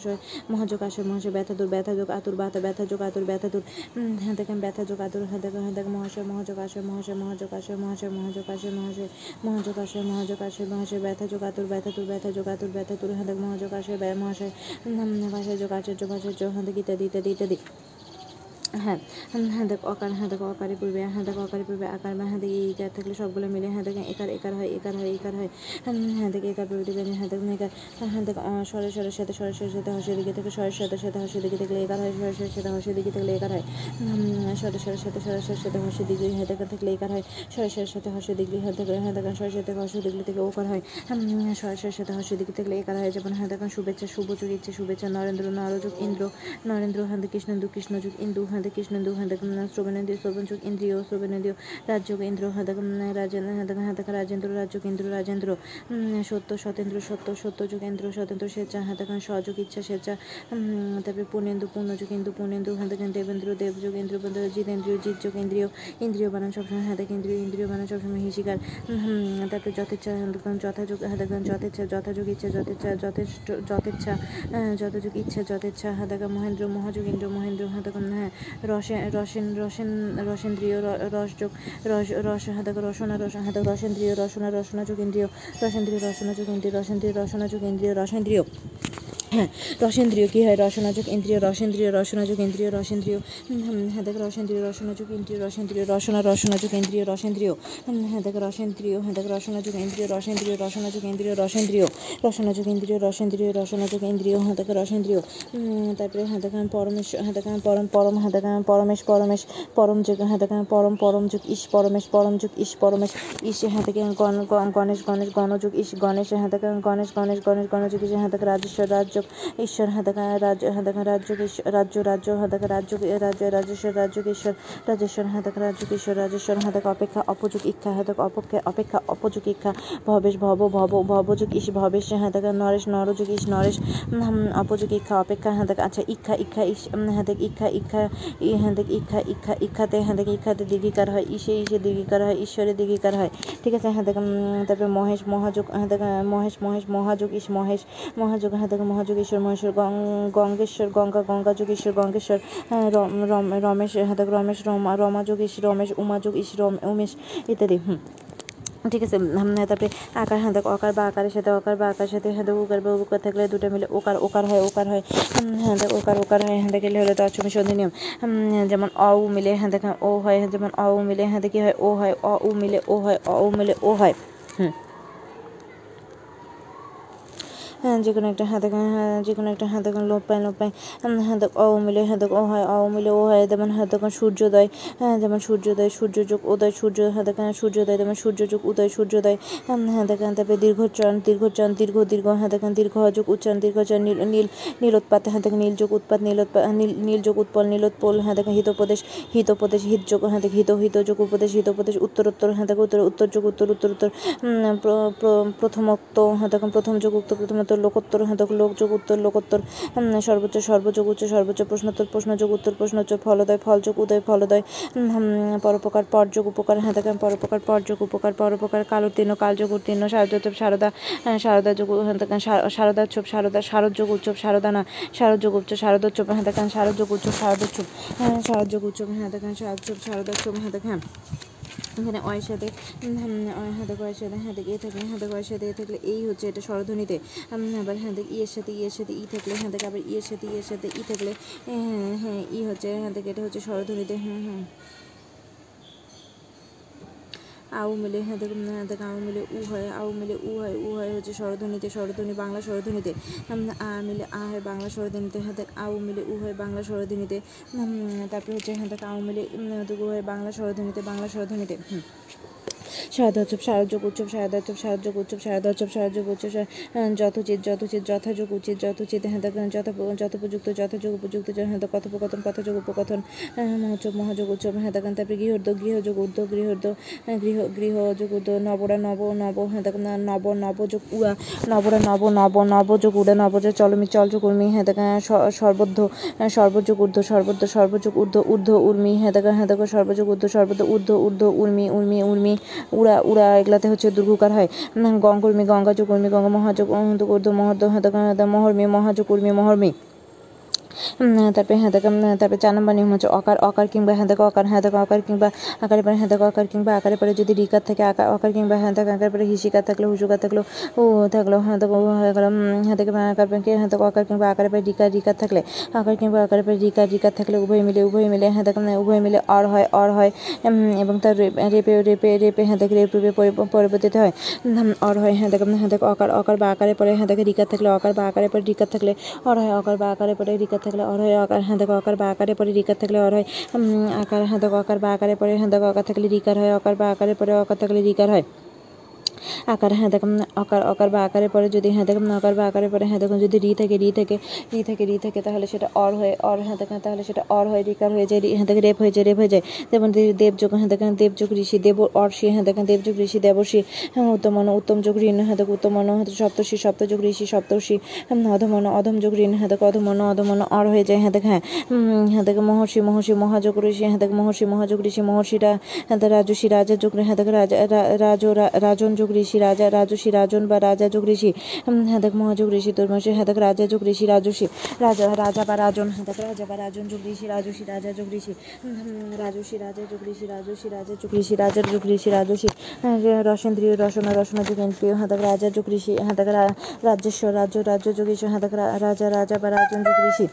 Speaker 1: মহাযোগ আশয় মহাশয়, ব্যথাদুর ব্যথাযোগ আতুর ব্যথা ব্যথাযোগ আতুর ব্যথাদুর। হ্যাঁ দেখেন ব্যথা যোগাদুর হ্যাঁ দেখেন হ্যাঁ দেখেন মহাশয় মহাযোগ আশয় মহাশয় মহাযোগ আশয় মহাশয় মহাযোগ আশয় মহাশয় মহাযোগ আশয় মহাযোগ আশয় মহাশয় ব্যথা যোগাতুর ব্যথাতুর ব্যথা যোগাতুর ব্যথাতুর হ্যাঁ দেখ মহাযোগ আশয় ব্যয় মহাশয় উম, ভাষাযোগ আচার্য ভাষার্য হ্যাঁ দেখো ইত্যাদি ইত্যাদি ইত্যাদি। হ্যাঁ হ্যাঁ দেখো অকার হ্যাঁ দেখো অকারে পূর্বে হ্যাঁ দেখো অকারে পূর্বে আকার বা হ্যাঁ দেখি ইকার থাকলে সবগুলো মিলে হ্যাঁ দেখেন একার একার হয় একার হয় একার হয় হ্যাঁ দেখে একার পূর্বে দিকে হ্যাঁ দেখো একার হ্যাঁ দেখো আহ, স্বরের স্বরের সাথে স্বরের স্বরের সাথে হসের দিকে থেকে স্বরের সাথে সাথে হসের দিকে থাকলে একার হয় স্বরের স্বরের সাথে হসের দিকে থাকলে একার হয় উম, স্বরের স্বরের সাথে স্বরের স্বরের সাথে হসের দিকে হ্যাঁ দেখে থাকলে একার হয় স্বরের স্বরের সাথে হসের দিকে হ্যাঁ দেখো হ্যাঁ দেখেন স্বরের সাথে হসের দিকে থেকে ওকার হয় উম, স্বরের স্বরের সাথে হসের দিকে থাকলে একার হয় যেমন হ্যাঁ দেখেন শুভেচ্ছা শুভযোগ ইচ্ছে শুভেচ্ছা নরেন্দ্র নরযোগ ইন্দ্র নরেন্দ্র হ্যাঁ কৃষ্ণেন্দু কৃষ্ণযুগ ইন্দু হ্যাঁ হাতে কৃষ্ণেন্দু হাতে শ্রবণেন্দ্রিয় শ্রবণযোগ ইন্দ্রিয় শ্রবণেন্দ্রিয় রাজযোগ ইন্দ্র হাতে রাজেন্দ্র হাতে হাতে রাজেন্দ্র রাজযোগ ইন্দ্র রাজেন্দ্র সত্য সতেন্দ্র সত্য সত্য যুগ ইন্দ্র সতেন্দ্র স্বেচ্ছা হাতে সহযোগ ইচ্ছা স্বেচ্ছা তারপরে পূর্ণেন্দু পূর্ণযোগ ইন্দু পূর্ণেন্দু হাতে দেবেন্দ্র দেবযোগ ইন্দ্র জিতেন্দ্রীয় জিতযোগ ইন্দ্রিয় ইন্দ্রিয় বানান সবসময় হাতে ইন্দ্রিয় ইন্দ্রিয় বানান সবসময় হিসিকার তারপরে যথেচ্ছা যথাযোগ হাতে যথেচ্ছা যথাযোগ ইচ্ছা যথেচ্ছা যথেষ্ট যথেচ্ছা আহ, যতযোগ ইচ্ছা যথেচ্ছা হাতাকা মহেন্দ্র মহাযোগ ইন্দ্র মহেন্দ্র হাতাকা হ্যাঁ রসে রসেন রসেন রসেন্দ্রিয় রসযোগ রস রস হাতক রসনা রস হাতক রসেন্দ্রিয়, রসনা রসনা যোগ ইন্দ্রিয় রসেন্দ্রিয়, রসনা যোগ ইন্দ্রিয় রসেন্দ্রিয়, রসনা যোগ ইন্দ্রিয় রসেন্দ্রিয়। হ্যাঁ রসেন্দ্রিয় কী হয় রসনাযোগ ইন্দ্রিয় রসেন্দ্রীয় রসনাযোগ ইন্দ্রিয় রসেন্দ্রিয় হ্যাঁ দেখ রসেন্দ্রীয় রসনাযোগ ইন্দ্রিয় রসেন্দ্রিয় রসনা রসনাযোগ ইন্দ্রিয় রসেন্দ্রিয় হ্যাঁ দেখ রসেন্দ্রিয় হ্যাঁ দেখ রসনাযোগ ইন্দ্রিয় রসেন্দ্রিয় রসনাযোগ ইন্দ্রিয় রসেন্দ্রিয় রসনাযোগ ইন্দ্রিয় রসেন্দ্রিয় রসনাযোগ ইন্দ্রিয় হ্যাঁ দেখ রসেন্দ্রিয় তারপরে হ্যাঁ দেখ পরমেশ হ্যাঁ দেখ পরম পরম হ্যাঁ দেখ পরমেশ পরমেশ পরম যুগ হ্যাঁ দেখ পরম পরম যুগ ইস পরমেশ পরম যুগ ইস পরমেশ ইস হ্যাঁ গণ- গণেশ গণেশ গণযুগ ইস গণেশ হ্যাঁ থেকে গণেশ গণেশ গণেশ গণযুগ ইস হ্যাঁ থেকে রাজেশ্বর রাজযোগ ঈশ্বর থেকে রাজ হ্যাঁ রাজ্য রাজ্য রাজ্য হ্যাঁ রাজ্য রাজ্য রাজেশ্বর রাজ্য ঈশ্বর রাজেশ্বর থেকে রাজ্য ঈশ্বর রাজেশ্বর হ্যাঁ অপেক্ষা অপযোগ ইচ্ছা থেকে অপেক্ষা অপেক্ষা অপযুগ ইচ্ছা, ভবেশ, ভব ভব, ভবযুগ ইস ভবেশ থেকে নরেশ, নরযুগ ইস নরেশ অপযুগ ইচ্ছা, অপেক্ষা থেকে আচ্ছা ইচ্ছা ইচ্ছা ইস থেকে ইচ্ছা ইচ্ছা, ই হ্যাঁ থেকে ইচ্ছা ইচ্ছা, ইচ্ছাতে থেকে ইচ্ছাতে দীর্ঘিকার হয় ইসে ইসে দীর্ঘিকার হয়, ঈশ্বরে দীর্ঘিকার হয়, ঠিক আছে হ্যাঁ তারপরে মহেশ, মহাযোগ হ্যাঁ মহেশ মহেশ, মহাযোগ ইস মহেশ, মহাযোগ হ্যাঁ মহাযোগ ঈশ্বর মহেশ্বর গঙ্গেশ্বর, গঙ্গা গঙ্গা যোগ ঈশ্বর গঙ্গেশ্বর রম রম, রমেশ থেকে রমেশ, রমা রমা যোগ ইস রমেশ, উমা যোগ ইস রম, উমেশ ইত্যাদি। হুম। ঠিক আছে। তারপরে আকার হ্যাঁ দেখো অকার বা আকারের সাথে অকার বা আকার সাথে হ্যাঁ উকার বা উকার থাকলে দুটো মিলে ওকার ওকার হয় ওকার হয়। হ্যাঁ দেখো ওকার ওকার হয় হ্যাঁ দেখলে হলে তৎসমি সন্ধি নিয়ম। যেমন অ, উ মিলে হ্যাঁ দেখা ও হয়, যেমন অ, উ মিলে হ্যাঁ দেখি হয়, ও হয়, অ, উ মিলে ও হয়, অ, উ মিলে ও হয়। হুম। যে কোনো একটা হাতে হ্যাঁ যে কোনো একটা হাতে লোপ পায় লোপ পায় হ্যাঁ দেখ অ মিলে হ্যাঁ দেখ ও হয় অ মিলে ও হয় যেমন হ্যাঁ দেখুন সূর্যোদয় হ্যাঁ যেমন সূর্যোদয় সূর্যযুগ উদয় সূর্য হ্যাঁ দেখ সূর্যোদয় যেমন সূর্যযুগ উদয় সূর্যোদয় হ্যাঁ দেখেন তারপরে দীর্ঘচরণ দীর্ঘচরণ দীর্ঘ দীর্ঘ হ্যাঁ দেখেন দীর্ঘ যুগ উচ্চারণ দীর্ঘচরণ নীল নীল নীলোৎপাত হ্যাঁ নীল যোগ উৎপাত নীলোৎপাত নীল নীল যোগ উৎপল নীলোৎপল হ্যাঁ দেখেন হিতোপদেশ হিতোপদেশ হিত যোগ হ্যাঁ দেখ হিত হিত যোগ উপদেশ হিতোপদেশ উত্তরোত্তর হ্যাঁ উত্তর উত্তর যোগ উত্তর উত্তর উত্তর প্রথমোক্ত হ্যাঁ দেখেন প্রথম যোগ উক্ত প্রথমোত্তর লোকোত্তর হ্যাঁ দেখো লোক যোগ, উত্তর, লোকোত্তর সর্বোচ্চ, সর্বযোগ, উচ্চ, সর্বোচ্চ, প্রশ্নোত্তর, প্রশ্নযোগ, উত্তর প্রশ্নোচ্চ ফলোদয়, ফলযোগ, উদয়, ফলোদয় পরোপকার, পরযোগ, উপকার দেখেন পরোপকার, পরযোগ, উপকার, পরোপকার কাল উত্তীর্ণ কালযোগ, উত্তীর্ণ শারদোৎসব শারদা শারদা যোগ শার- শারদাচ্ছব শারদা শারদযোগ উৎসব শারদা না শারদ শারদযোগ উৎসব শারদোৎসব দেখেন শারদযোগ উৎসব শারদোৎসব শারদযোগ উৎসব দেখেন শারদোৎসব হ্যাঁ দেখেন এখানে অয়ের সাথে হাতে কয়ের সাথে, হাতে এ থাকলে হাতে কয়ের সাথে, এ থাকলে এই হচ্ছে এটা স্বরধ্বনিতে। আবার হাতে ইয়ের সাথে ইয়ের সাথে ই থাকলে হ্যাঁ থেকে আবার ইয়ের সাথে ইয়ের সাথে ই থাকলে হ্যাঁ হ্যাঁ ই হচ্ছে দেখে এটা হচ্ছে স্বরধ্বনিতে, হুম হুম। আউ মিলে হ্যাঁ দেখুন হ্যাঁ দেখুন আউ মিলে উ হয়, আউ মিলে উ হয় উ হয় হচ্ছে স্বরধ্বনিতে, স্বরধ্বনি বাংলা স্বরধ্বনিতে। আ মিলে আ হয় বাংলা স্বরধ্বনিতে হ্যাঁ দেখ আউ মিলে উ হয় বাংলা স্বরধ্বনিতে। তারপরে হচ্ছে হ্যাঁ দেখ আউ মিলে দু হয় বাংলা স্বরধ্বনিতে বাংলা স্বরধ্বনিতে। হুম শারদোৎসব শারদযোগ উৎসব শারদযোগ উৎসব শারদোৎসব শারদযোগ উৎসব শা- আহ, যথোচিত যথোচিত যথাযোগ উচিত যথোচিত হ্যাঁ যথা যথোপযুক্ত যথাযোগ উপযুক্ত হ্যাঁ কথোপকথন কথাযোগ উপকথন মহোৎসব মহাযোগ উৎসব হ্যাঁ দেখেন তারপরে গৃহর্দ গৃহযোগ উর্ধ গৃহর্দ আহ, গৃহ গৃহযোগ উর্ধ নবরা নব নব হ্যাঁ দেখেন নব নবযোগ উড়া নবরা নব নব নবযোগ উড়া নবযোগ চলমি চলযোগ উর্মি হ্যাঁ দেখেন সর্বদ্ধ সর্বযোগ ঊর্ধ্ব সর্বদ্ধ সর্বযোগ ঊর্ধ্ব ঊর্ধ্ব উর্মি হ্যাঁ দেখো হ্যাঁ দেখো সর্বযোগ ঊর্ধ্ব সর্বদ্ধ ঊর্ধ্ব ঊর্ধ্ব উর্মি উর্মি উর্মি উড়া উড়া এগুলাতে হচ্ছে দুর্ঘকার হয়। গঙ্গর্মী গঙ্গাচকর্মী গঙ্গা মহাচক মহর্মি মহাযোগ উর্মি মহর্মি। তারপরে হ্যাঁ দেখো তারপরে চার নম্বর নিয়ম হচ্ছে অকার অকার কিংবা হ্যাঁ দেখো অকার হ্যাঁ দেখো অকার কিংবা আকারে পরে হ্যাঁ দেখো অকার কিংবা আকারে পরে যদি রিকার থাকে আকার অকার কিংবা হ্যাঁ দেখো আকার পরে হিসিকার থাকল হুসুকার থাকল, ও থাকল হ্যাঁ দেখো হয়ে গেলো হ্যাঁ দেখো আকার পরে হ্যাঁ দেখো অকার কিংবা আকারে পরে রিকার রিকার থাকলে আকার কিংবা আকারে পরে রিকার রিকার থাকলে উভয় মিলে উভয় মিলে হ্যাঁ দেখো উভয় মিলে অর হয় অর হয় এবং তার রেপ- রেপে রেপে হ্যাঁ দেখো রেপ, রূপে পরি- পরিবর্তিত হয় অর হয় হ্যাঁ দেখো হ্যাঁ দেখো অকার অকার বা আকারে পরে হ্যাঁ দেখো রিকার থাকলে অকার বা আকারে পরে রিকার থাকলে অর হয়, অকার বা আকারে পরে রিকার থাকলে অর হয় অকার দেখো অকার বা আকারে পরে রিকার থাকলে অর হয় আকার হাঁদক, অকার বা আকারে পরে হাঁদক, অকার থাকলে রিকার হয়, অকার বা আকারে পরে অকার থাকলে রিকার হয়। আকার হ্যাঁ দেখুন অকার অকার বা আকারের পরে যদি হ্যাঁ দেখুন অকার বা আকারের পরে হ্যাঁ দেখুন যদি রি থাকে রি থেকে রি থেকে রি থাকে তাহলে সেটা অর হয়ে অর হ্যাঁ দেখেন তাহলে সেটা অর হয় রিকার হয়ে যায় হ্যাঁ দেখেন রেপ হয়ে যায় রেপ হয়ে যায় যেমন দেবযোগ হ্যাঁ দেখেন দেবযোগ ঋষি দেব অর্ষি হ্যাঁ দেখেন দেবযোগ ঋষি দেবর্ষি হ্যাঁ উত্তমন উত্তম যোগ ঋণ হ্যাঁ দেখো উত্তমন হ্যাঁ সপ্তর্ষি সপ্তযোগ ঋষি সপ্তর্ষি হ্যাঁ, অধমন অধম যোগ ঋণ হ্যাঁ দেখ অধমন অধমন অর হয়ে যায় হ্যাঁ দেখ হ্যাঁ হ্যাঁ দেখো মহর্ষি মহর্ষি মহাযোগ ঋষি হ্যাঁ দেখো মহর্ষি মহাযোগ ঋষি মহর্ষিরা হ্যাঁ রাজস্বী রাজা যোগ হ্যাঁ দেখো রাজা রাজ রাজন যোগ ঋষি রাজা রাজস্বী রাজন বা রাজা যোগ ঋষি। উম, হ্যাঁ মহাযোগ ঋষি তোর মাসে হ্যাঁ রাজা যোগ ঋষি রাজস্বী রাজা রাজা বা রাজন হ্যাঁ দেখ রাজা বা রাজন যোগ ঋষি রাজস্বী রাজা যোগ ঋষি। উম, রাজস্বী রাজা যোগ ঋষি রাজস্বী রাজা যোগ ঋষি রাজা যোগ ঋষি রাজস্বী হ্যাঁ, রসেন্দ্রীয় রসনা রসনা যোগ ইন্দ্রিয় হ্যাঁ দেখ রাজা যোগ ঋষি হ্যাঁ দেখ রা- রাজেশ্বর রাজ্য রাজ্য যোগ ঋষি হ্যাঁ দেখ রা- রাজা রাজা বা রাজন যোগ ঋষি।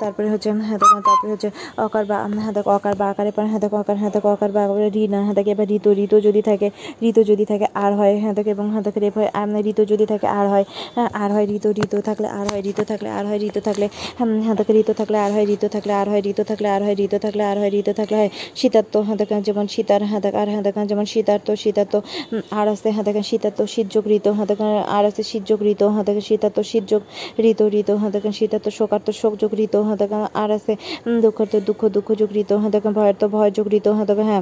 Speaker 1: তারপরে হচ্ছে হ্যাঁ তারপরে হচ্ছে অকার বা হ্যাঁ অকার বা আকারে পরে হ্যাঁ অকার হ্যাঁ অকার বা আকারে রি না হ্যাঁ এবার ঋতু ঋতু যদি থাকে ঋতু যদি থাকে আর হয় হ্যাঁ এবং হ্যাঁ রেপ হয় ঋতু যদি থাকে আর হয় হ্যাঁ, আর হয় ঋতু ঋতু থাকলে আর হয় ঋতু থাকলে আর হয় ঋতু থাকলে হ্যাঁ ঋতু থাকলে আর হয় ঋতু থাকলে আর হয় ঋতু থাকলে আর হয় ঋতু থাকলে আর হয় ঋতু থাকলে হয় শীতার্থ হ্যাঁ যেমন শীতার হ্যাঁ আর হ্যাঁ যেমন শীতার্থ উম, আর আসতে হ্যাঁ শীতার্থ শীতযোগ ঋতু হ্যাঁ আর আসতে শীতযোগ ঋতু হ্যাঁ শীতার্থ শীতযোগ ঋতু ঋতু হ্যাঁ শীতার্থ শোকার্থ শোকযোগ ঋতু হ্যাঁ দেখেন আর আছে উম, দুঃখার্থ দুঃখ দুঃখ যোগ ঋতু হ্যাঁ দেখেন ভয়ার্থ ভয় যোগ ঋতু হ্যাঁ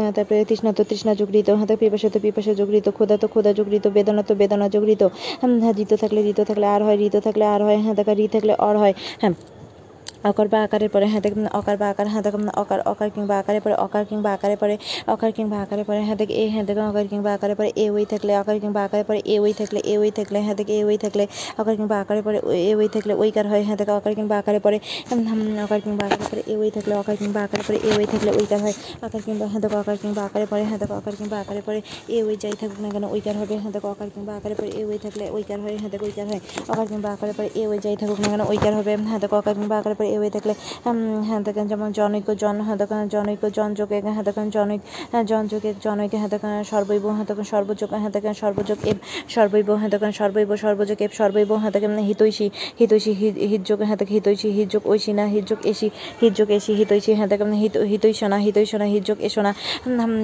Speaker 1: আহ, তারপরে তৃষ্ণাত তৃষ্ণা যোগৃত দেখেন পিপাসাত পিপাসা যোগ ঋতু তো ক্ষুদা যোগৃত বেদনা তো বেদনা যোগ ঋতু হুম, হ্যাঁ ঋতু থাকলে ঋতু থাকলে আর হয় ঋতু থাকলে আর হয় হ্যাঁ দেখা ঋ থাকলে অর হয় হ্যাঁ অকার বা আকারের পরে হ্যাঁ অকার বা আকার হ্যাঁ অকার অকার কিংবা আকারে পরে অকার কিংবা আকারে পরে অকার কিংবা আকারে পরে হ্যাঁ দেখ এ হ্যাঁ অকার কিংবা আকারে পরে এ ওই থাকলে অকার কিংবা আকারে পরে এ ওই থাকলে এ ওই থাকলে হ্যাঁ এ ওই থাকলে অকার কিংবা আকারে পরে এ ওই থাকলে ওইকার হয় হ্যাঁ দেখ অকার কিংবা আকারে পরে অকার কিংবা আকারে পরে এ ওই থাকলে অকার কিংবা আকারে পরে এ ওই থাকলে ওইকার হয় আকার কিংবা হ্যাঁ অকার কিংবা আকারে পরে হ্যাঁ অকার কিংবা আকারে পরে এ ওই যাই থাকুক না কেন ওইকার হবে হ্যাঁ অকার কিংবা আকারে পরে এ ওই থাকলে ওইকার হয় হ্যাঁ দেখো ওইকার হয় অকার কিংবা আকারে পরে এ ওই যাই থাকুক না কেন ওইকার হবে হ্যাঁ অকার কিংবা আকারে পরে এ ওই থাকলে হ্যাঁ দেখেন যেমন জনৈক জন হ্যাঁ দেখেন জনৈক জন যোগে হ্যাঁ দেখেন জনৈক হ্যাঁ জন যোগে জনৈক হ্যাঁ দেখেন সর্বৈব হ্যাঁ দেখেন সর্বযোগ হ্যাঁ দেখেন সর্বযোগ এব সর্বৈব হ্যাঁ দেখেন সর্বৈব সর্বযোগ এব সর্বৈব হ্যাঁ দেখেন হিতৈষী হিতৈষী হিতযোগ হ্যাঁ দেখেন হিতৈষী হিতযোগ ঐশী না হিতযোগ এসি হিতযোগ এসি হিতৈষী হ্যাঁ দেখেন হিত হিতৈষণা হিতৈষণা হিতযোগ এসোনা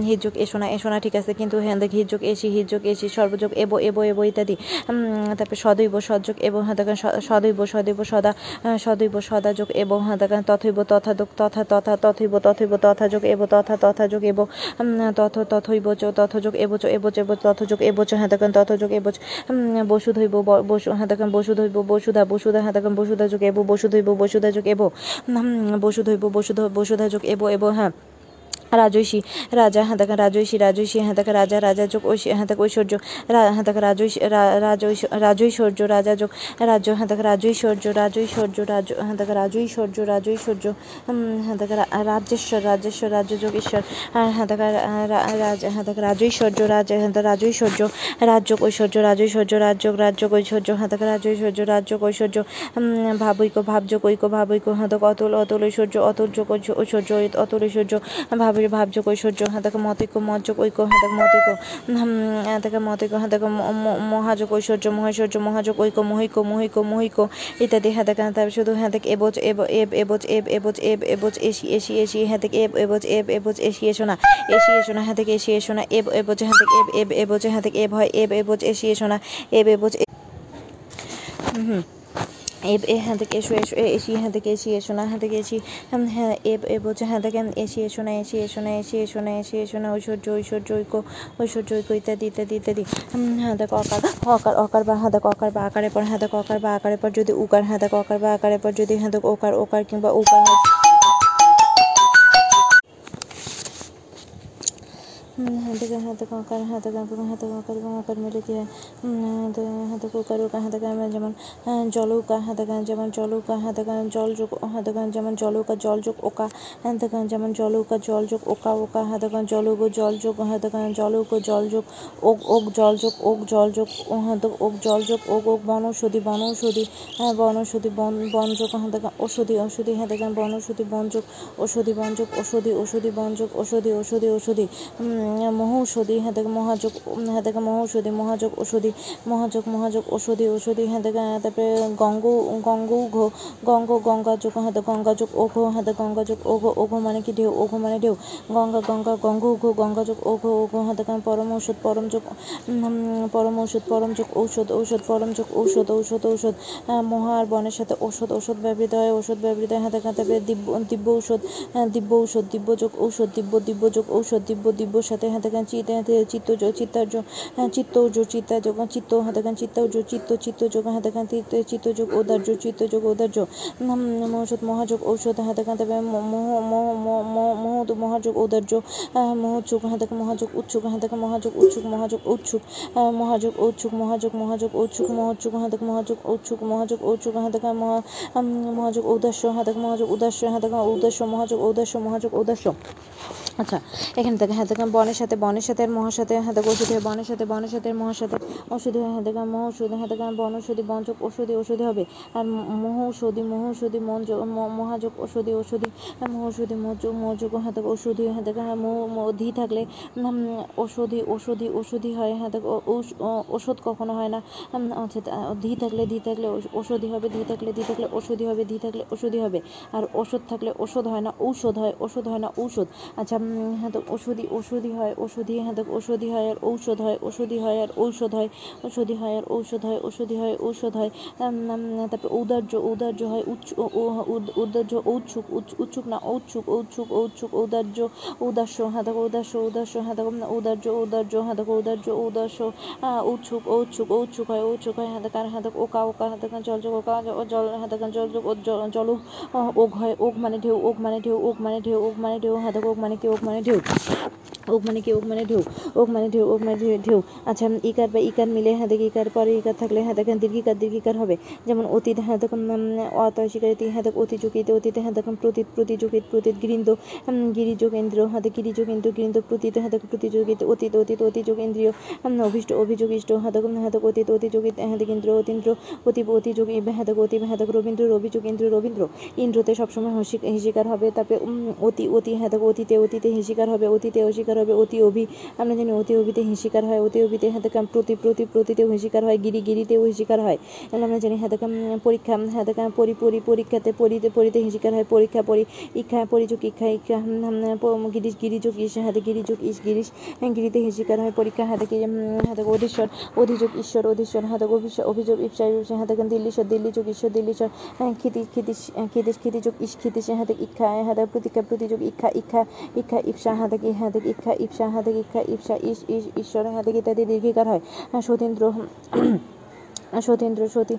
Speaker 1: হিতযোগ এসোনা এসোনা ঠিক আছে কিন্তু হ্যাঁ দেখ হিতযোগ এসি হিতযোগ এসি সর্বযোগ এব এব এব ইত্যাদি তারপরে সদৈব সদযোগ এবং হ্যাঁ দেখেন সদৈব সদৈব সদা সদৈব সদা যোগ এবং হাতাকান তথৈব তথা যোগ তথা তথা তথৈব তথৈব তথা যোগ এব তথা তথা যোগ এব তথ তথৈব চ তথা যোগ এব চ এব চ এব তথ যোগ এব চ হ্যাঁ দেখেন তথ যোগ এব চ, উম, বসুধৈব বসু হাতাকান বসুধৈব বসুধা বসুধা হাতাকান বসুধা যোগ এব বসুধৈব বসুধা যোগ এব বসুধৈব বসুধ বসুধা যোগ এব এব হ্যাঁ। রাজৈষী রাজা হ্যাঁ দেখেন রাজৈষী রাজৈষী হ্যাঁ দেখেন রাজা রাজা যোগ ঐশী হ্যাঁ দেখেন ঐশ্বর্য হ্যাঁ দেখেন রাজৈষী রাজৈশ্বর্য রাজা যোগ রাজ্য হ্যাঁ দেখেন রাজৈশ্বর্য রাজৈশ্বর্য রাজ হ্যাঁ দেখেন রাজৈশ্বর্য রাজৈশ্বর্য হ্যাঁ দেখেন রা- রাজেশ্বর রাজেশ্বর রাজ্য যোগেশ্বর হ্যাঁ হ্যাঁ রা- রাজ হ্যাঁ দেখেন রাজৈশ্বর্য রাজ হ্যাঁ দেখেন রাজৈশ্বর্য রাজ্য ঐশ্বর্য রাজৈশ্বর্য রাজ্য রাজ্য ঐশ্বর্য হ্যাঁ দেখেন রাজৈশ্বর্য রাজ্য ঐশ্বর্য উম, ভাবৈক্য ভাবযোগ ঐক্য ভাবৈক্য হ্যাঁ দেখো অতুল অতুল ঐশ্বর্য অতুল যোগ ঐশ্ব- ঐশ্বর্য অতুল ঐশ্বর্য ভাবের ভাবযোগ ঐশ্বর্য দেখো মতৈক্য মতযোগ ঐক্য দেখো মতৈক্য দেখো মতৈক্য ম- মহাযোগ ঐশ্বর্য মহেশ্বর্য মহাযোগ ঐক্য মহিক মহিক মহিক ইত্যাদি দেখেন তারপর শুধু দেখ এবচ এব এব এবচ এব এবচ এব এবচ এসি এসি এসি দেখ এব এবচ এব এবচ এসি, এসো না। এসি, এসো না দেখ এসি, এসো না। এব এবচ হ্যাঁ দেখ এব এব এবচ হ্যাঁ দেখ এব হয়, এব এবচ এসি, এসো না। এব হুম এ হ্যাঁ থেকে এসো এসো এ- এসি হ্যাঁ থেকে এসি এসো না হ্যাঁ থেকে এসি হ্যাঁ এব এ বলছে হ্যাঁ থেকে এসি এসো না এসি এসো না এসি এসো না এসি এসো না, ঐশ্বর্য ঐশ্বর্য, ঐক্য ঐশ্বর্য, ঐক্য ইত্যাদি ইত্যাদি ইত্যাদি। হ্যাঁ দেখ অকার অকার অকার বা হ্যাঁ দেখ অকার বা আকারের পর হ্যাঁ দেখ অকার বা আকারের পর যদি উকার হ্যাঁ দেখ অকার বা আকারের পর যদি হ্যাঁ দেখ ওকার ওকার কিংবা উকার হয় হ্যাঁ হ্যাঁ দেখো অকার হ্যাঁ দেখো অকার হ্যাঁ দেখো অকার এবং অকার মিলে কি হয় হ্যাঁ হ্যাঁ দেখো উকার উকার হ্যাঁ দেখো আমরা যেমন হ্যাঁ, জলৌকা হ্যাঁ দেখো যেমন জলৌকা হ্যাঁ দেখো জল যোগ হ্যাঁ দেখো যেমন জলৌকা জল যোগ ওকা হ্যাঁ দেখো যেমন জলৌকা জল যোগ ওকা ওকা হ্যাঁ দেখো জলৌগ জল যোগ হ্যাঁ দেখো জলৌক জল যোগ ওক ওক জল যোগ ওক জল যোগ হ্যাঁ দেখো ওক জল যোগ ওক ওক বনৌষধি বনৌষধি হ্যাঁ বনৌষধি বন বন যোগ হ্যাঁ দেখো ওষুধি ওষুধি হ্যাঁ দেখেন বনৌষধি বন যোগ ওষুধি বন যোগ ওষুধি ওষুধি বন যোগ ওষুধি ওষুধি হুম, মহৌষধি হ্যাঁ থেকে মহাযোগ হ্যাঁ মহৌষধি মহাযোগ ওষুধি মহাযোগ মহাযোগ ওষুধি ওষুধি হ্যাঁ থেকে তারপরে গঙ্গ গঙ্গৌঘ গঙ্গ গঙ্গাযোগ হ্যাঁ থেকে গঙ্গাযোগ ওঘ হ্যাঁ থেকে গঙ্গাযোগ ওঘ ওঘ মানে কি ঢেউ ওঘ মানে ঢেউ গঙ্গা গঙ্গা গঙ্গৌঘ গঙ্গাযোগ ওঘ ওঘ হ্যাঁ থেকে পরম ঔষধ পরম যোগ পরম ঔষধ পরম যোগ ঔষধ ঔষধ পরম যোগ ঔষধ ঔষধ ঔষধ মহা আর বনের সাথে ঔষধ ঔষধ ব্যবহৃত হয় ঔষধ ব্যবহৃত হয় হাতে হাতে দিব্য দিব্য ঔষধ হ্যাঁ, দিব্য ঔষধ দিব্য যোগ ঔষধ দিব্য দিব্য যোগ ঔষধ দিব্য দিব্য সাথে হাতে গান চিত চিত্ত যোগ চিত্তার্য হ্যাঁ চিত্ত যোগ চিত্তা যোগ চিত্ত হাতে গান চিত্ত যোগ চিত্ত চিত্ত যোগ হাতে গান চিত্ত যোগ ঔদার্য চিত্ত যোগ ঔদার্য উম, মহৌষধ মহাযোগ ঔষধ হাতে গান তবে মহ মহ মহ মহ মহাযোগ ঔদার্য আহ, মহোৎসুক হাতে মহাযোগ উৎসুক হাতে মহাযোগ উৎসুক মহাযোগ উৎসুক মহাযোগ ঔৎসুক মহাযোগ মহাযোগ ঔৎসুক মহোৎসুক হাতে মহাযোগ ঔৎসুক মহাযোগ ঔৎসুক হাতে মহা মহাযোগ ঔদাস্য হাতে মহাযোগ উদাস্য হাতে উদাস্য মহাযোগ ঔদাস্য মহাযোগ ঔদাস্য আচ্ছা এখানে থেকে হাতে বনের সাথে বনের সাথে, মহার সাথে, হাতে ওষুধি হয় বনের সাথে বনের সাথে, মহার সাথে। ওষুধি হয় হাতে মহৌষধি হাতে বনৌষধি বনযোগ ওষুধি ওষুধি হবে। আর মহৌষধি মহৌষধি মহাযোগ ওষুধি ওষুধি। মহৌষধি মহযোগ মহযোগ হাতে ওষুধি, হাতে ধি থাকলে ওষুধি ওষুধি ওষুধি হয়, হাতে ওষুধ কখনো হয় না। আচ্ছা ধি থাকলে ধি থাকলে ওষ- ওষুধি হবে, ধি থাকলে ধি থাকলে ওষুধি হবে, ধি থাকলে ওষুধি হবে। আর ওষুধ থাকলে ওষুধ হয় না, ঔষধ হয়, ওষুধ হয় না, ঔষধ। আচ্ছা হ্যাঁ তো ওষুধি ওষুধি হয় ওষুধি হ্যাঁ ওষুধি হয় আর ঔষধ হয় ওষুধি হয় আর ঔষধ হয় ওষুধি হয় আর ঔষধ হয় ওষুধি হয় ঔষধ হয় তারপরে ঔদার্য ঔদার্য হয় উচ্চ ঔদার্য উচ্চ- উচ্চুক না ঔৎসুক ঔৎসুক ঔৎসুক ঔদার্য ঔদাস্য হ্যাঁ দেখো ঔদাস্য ঔদাস্য হ্যাঁ দেখো ঔদার্য ঔদার্য হ্যাঁ দেখো ঔদার্য ঔদাস্য ঔৎসুক ঔৎসুক ঔৎসুক হয় ঔৎসুক হয় হ্যাঁ দেখো আর হ্যাঁ ওকা ওকা হ্যাঁ দেখো জল যোগ ওকা জল হ্যাঁ দেখো জল যোগ জল ওঘ হয় ওঘ মানে ঢেউ ওঘ মানে ঢেউ ওঘ মানে ঢেউ ওঘ মানে ঢেউ হ্যাঁ দেখো মানে কি ওঘ মানে ঢেউ ওক মানে কি ওক মানে ঢেউ ওক মানে ঢেউ ওক মানে ঢেউ- আচ্ছা ইকার বা ইকার মিলে হ্যাঁ দেখি ইকার পরে ইকার থাকলে হ্যাঁ দেখেন দীর্ঘিকার দীর্ঘিকার হবে যেমন অতীত হ্যাঁ দেখুন অত স্বীকারিত হ্যাঁ দেখ অতিযোগিত অতীতে হ্যাঁ দেখুন প্রতীত প্রতিযোগিত প্রতীত গৃন্দ গিরিযোগেন্দ্র হ্যাঁ দেখ গিরিযোগেন্দ্র গৃন্দ প্রতীত হ্যাঁ দেখ প্রতিযোগিত অতীত অতীত অতিযোগেন্দ্রীয় অভিষ্ট অভিযোগ ইষ্ট হ্যাঁ দেখুন হ্যাঁ দেখ অতীত অতিযোগিত হ্যাঁ দেখ ইন্দ্র অতীন্দ্র অতি অতিযোগ হ্যাঁ দেখ অতীব হ্যাঁ দেখ রবীন্দ্র অভিযোগ ইন্দ্র রবীন্দ্র ইন্দ্রতে সবসময় হসি হিসিকার হবে তারপরে অতি অতি হ্যাঁ দেখো অতীতে অতীতে হিসিকার হবে অতীতে অস্বীকার হবে অতি অভি আমরা জানি অতি অভিতে হিসিকার হয় অতি অভিতে দেখো প্রতি প্রতি প্রতিতেও হিসিকার হয় গিরি গিরিতেও হিসিকার হয়। আমরা জানি হ্যাঁ পরীক্ষা দেখো পরি পরি পরীক্ষাতে পরিতে পরিতে হিসিকার হয় পরীক্ষা পরি ইচ্ছা পরিযোগ উম, উম, গিরিশ গিরিযোগ ইস দেখো গিরিযোগ ইস গিরিশ হ্যাঁ, গিরিতে হিসিকার হয় পরীক্ষা হাতে হ্যাঁ দেখো অধীশ্বর অধিযোগ ঈশ্বর অধীশ্বর দেখো অভিযোগ ইপসা ইপসা দেখেন দিল্লীশ্বর দিল্লীযোগ ঈশ্বর দিল্লীশ্বর হ্যাঁ ক্ষিতি ক্ষিতিশ ক্ষিতিশ ক্ষিতিযোগ ইস ক্ষিতিশ দেখ ইচ্ছা হ্যাঁ প্রতীক্ষা প্রতিযোগ ইক্ষা ইচ্ছা ইচ্ছা ইপসা হ্যাঁ দেখি হ্যাঁ ইচ্ছা ইপসা দেখ ইচ্ছা ইপসা ইস ইস ঈশ্বর হ্যাঁ দেখ ইত্যাদি দীর্ঘিকার হয়। সতীন্দ্র সতীন্দ্র, সতী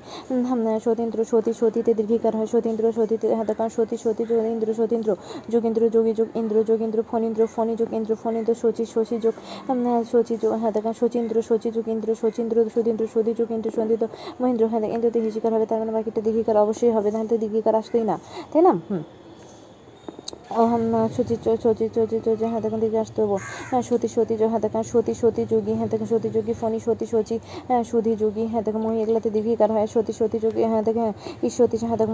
Speaker 1: সতীন্দ্র, সতী, সতীতে দীর্ঘিকার হয়। সতীন্দ্র, সতীতে হাতে কারণ সতী সতী, যোগীন্দ্র, সতীন্দ্র, যোগীন্দ্র, যোগী, যোগ, ইন্দ্র, যোগীন্দ্র, ফণীন্দ্র, ফণী, যোগ, ইন্দ্র, ফণীন্দ্র, শচী শশী যোগ শচী, যোগ, হাতে কারণ শচীন্দ্র, শচী, যোগ, ইন্দ্র, শচীন্দ্র, সতীন্দ্র, সতী, যোগ, ইন্দ্র সন্দিত মহেন্দ্র হ্যাঁ ইন্দ্রতে হিসিকার হবে, তার মানে বাকিটা দীর্ঘিকার অবশ্যই হবে তাহলে তো দীর্ঘিকার আসতেই না। তাই না? হুম। সচি সচি সচি সচি হ্যাঁ দেখেন দিকে আসতে হব। হ্যাঁ সতী সতী হ্যাঁ দেখেন সতী সতী যোগী হ্যাঁ দেখেন সতী যোগী, ফণী, সতী সচি হ্যাঁ সুধী যোগী হ্যাঁ দেখেন মহি এগুলাতে দীর্ঘিকার হয়? সতী সতী যোগী হ্যাঁ ঈশ্বতী হ্যাঁ দেখ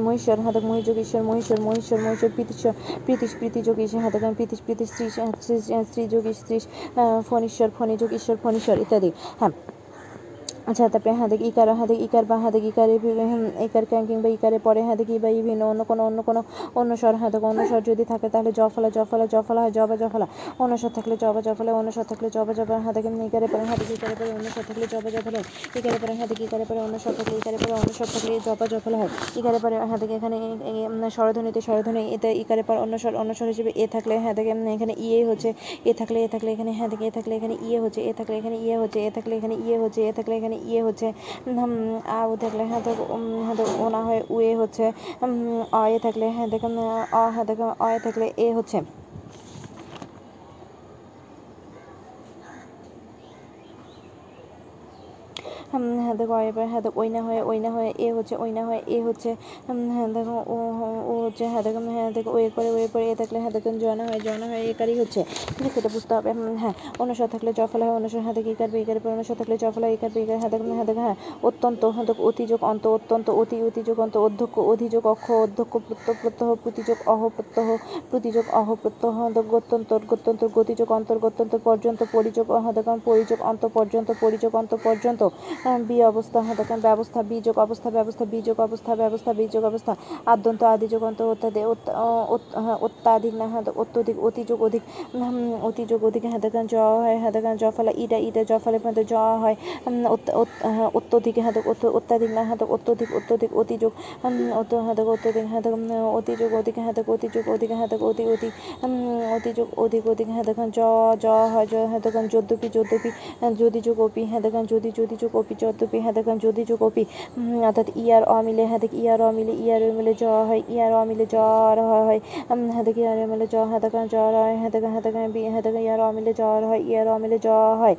Speaker 1: মহেশ্বর হ্যাঁ দেখ মহিযোগ ঈশ্বর মহেশ্বর মহেশ্বর মহেশ্বর প্রীতিশ্বর প্রীতিশ, প্রীতি যোগ ঈশ্বর হ্যাঁ দেখেন প্রীতিশ প্রীতি স্ত্রী স্ত্রী যোগী, স্ত্রী ফণীশ্বর, ফণী যোগ, ঈশ্বর, ফণীশ্বর, ইত্যাদি। হ্যাঁ আচ্ছা তারপরে হ্যাঁ দেখ ইকার হ্যাঁ দেখ ইকার বা হ্যাঁ দেখ ইকারে ইকার ক্যাং কিংবা ইকারে পরে হ্যাঁ দেখি বা বিভিন্ন অন্য কোনো অন্য কোনো অন্য স্বর হ্যাঁ দেখ অন্য স্বর যদি থাকে তাহলে জফলা জফলা জফলা হয় জবা জফলা অন্য স্বর থাকলে জবা জফলা অন্য স্বর থাকলে জবা জবা হ্যাঁ দেখেন ইকারে পরে হ্যাঁ দেখি ইকারে পরে অন্য স্বর থাকলে জবা জফলা হয় ইকারে পরে হ্যাঁ দেখি ইকারে পরে অন্য স্বর থাকলে ইকারে পরে অন্য স্বর থাকলে জবা জফলা হয় ইকারে পরে হ্যাঁ দেখি এখানে স্বরধ্বনিতে স্বরধ্বনি এতে ইকারে পর অন্য স্বর অন্য স্বর হিসেবে এ থাকলে হ্যাঁ উম, এখানে ইয়ে হচ্ছে এ থাকলে এ থাকলে এখানে হ্যাঁ দেখে এ থাকলে এখানে ইয়ে হচ্ছে এ থাকলে এখানে ইয়ে হচ্ছে এ থাকলে এখানে ইয়ে হচ্ছে এ থাকলে এখানে ইয়ে হচ্ছে আ উ থাকলে হ্যাঁ তো হ্যাঁ তো ও না হয় উয়ে হচ্ছে অ এ থাকলে হ্যাঁ দেখেন, অ হ্যাঁ দেখ অ এ থাকলে এ হচ্ছে হুম, হ্যাঁ দেখো এবার হ্যাঁ দেখো ওই না হয়ে ওই না হয়ে এ হচ্ছে ওই না হয়ে এ হচ্ছে হ্যাঁ দেখো ও ও- হচ্ছে হ্যাঁ দেখো হ্যাঁ দেখো ওয়ে করে ওয়ে করে এ থাকলে হ্যাঁ দেখো জনা হয় জনা হয় একারই হচ্ছে ঠিক আছে বুঝতে হবে হ্যাঁ অনুসার থাকলে জফলা হয় অনুসার হ্যাঁ দেখো ইকার বেকার অনুসার থাকলে জফলা ইকার বেকার হ্যাঁ দেখো হ্যাঁ দেখো হ্যাঁ অত্যন্ত হ্যাঁ দেখো অতিযোগ অন্ত অত্যন্ত অতি অতিযোগ অন্ত অধ্যক্ষ অধিযোগ অক্ষ অধ্যক্ষ প্রত্যহ প্রত্যহ প্রতিযোগ অহ প্রত্যহ প্রতিযোগ অহ প্রত্যহ হ্যাঁ দেখো গত্যন্তর গত্যন্তর গতিযোগ অন্তর গত্যন্তর পর্যন্ত পরিযোগ হ্যাঁ দেখো পরিযোগ অন্ত পর্যন্ত পরিযোগ অন্ত পর্যন্ত হ্যাঁ, বি অবস্থা হ্যাঁ দেখেন ব্যবস্থা বীযোগ অবস্থা ব্যবস্থা বীযোগ অবস্থা ব্যবস্থা বীযোগ অবস্থা আদ্যন্ত অ- অত- হ্যাঁ, অত্যাধিক না হ্যাঁ অত্যধিক অতিযোগ অধিক অতিযোগ অধিক হ্যাঁ দেখেন জ হয় হ্যাঁ দেখেন জফলা ইটা ইটা জফলে মধ্যে জ হয় হ্যাঁ, অত্যধিক হ্যাঁ অত্য- অত্যাধিক না হ্যাঁ অত্যধিক অত্যধিক অতিযোগ হ্যাঁ দেখ অত্যধিক হ্যাঁ উম, অতিযোগ অধিক হ্যাঁ দেখ অতিযোগ অধিক হ্যাঁ দেখ অতি অতি অতিযোগ অধিক অধিক হ্যাঁ দেখেন জ জ হয় জ হ্যাঁ দেখেন যদ্যপি যদ্যপি হ্যাঁ, যদি যোগ অপি হ্যাঁ দেখেন যদি যদি যোগ অপি যদ্যপি হ্যাঁ দেখেন যদি যোগ উম, অর্থাৎ ইয়ার অমিলে হ্যাঁ দেখ ইয়ার অমিলে ইয়ার মিলে জ হয় ইয়ার অমিলে জ্বর হয় হয় উম, হ্যাঁ দেখ ইয়ার মিলে জ হ্যাঁ দেখেন জ্বর হয় হ্যাঁ দেখেন হ্যাঁ দেখেন বি হ্যাঁ দেখেন ইয়ার অমিলে জ্বর হয় ইয়ার অমিলে জ হয়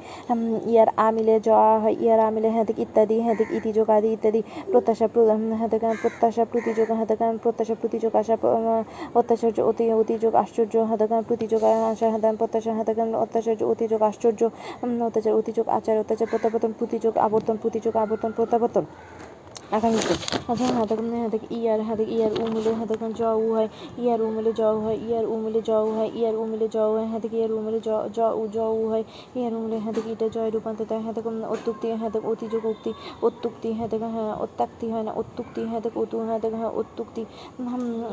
Speaker 1: ইয়ার আমিলে জ হয় ইয়ার আমিলে হ্যাঁ দেখ ইত্যাদি হ্যাঁ দেখ ইতি যোগ আদি ইত্যাদি প্রত্যাশা হ্যাঁ দেখেন প্রত্যাশা প্রতিযোগ হ্যাঁ দেখেন প্রত্যাশা প্রতিযোগ আশা প- অত্যাচার্য অতি অতিযোগ আশ্চর্য হ্যাঁ দেখেন প্রতিযোগ আশা হ্যাঁ প্রত্যাশা হ্যাঁ দেখেন অত্যাচার্য অতিযোগ আশ্চর্য অত্যাচার অতিযোগ আচার অত্যাচার প্রত্যাবর্তন প্রতিযোগ আবর্তন প্রতিযোগ আবর্তন প্রত্যাবর্তন। আচ্ছা হ্যাঁ দেখুন হ্যাঁ দেখ ইয়ার হ্যাঁ দেখ ইয়ার উমিলে হ্যাঁ দেখুন জ উ হয় উমিলে জ উ হয় ইয়ার উমিলে জ উ হয় ইয়ার জ উ হয় হ্যাঁ দেখ ইয়ার উমিলে জ জ উ জ উ হয় ইয়ার উমিলে হ্যাঁ দেখ এটা জয় রূপান্তরিত হয় হ্যাঁ দেখুন অত্যুক্তি হ্যাঁ দেখ অতিযোগ উক্তি অত্যুক্তি হ্যাঁ দেখ হ্যাঁ অত্যাক্তি হয় না অত্যুক্তি হ্যাঁ দেখ অতু হ্যাঁ হ্যাঁ অত্যুক্তি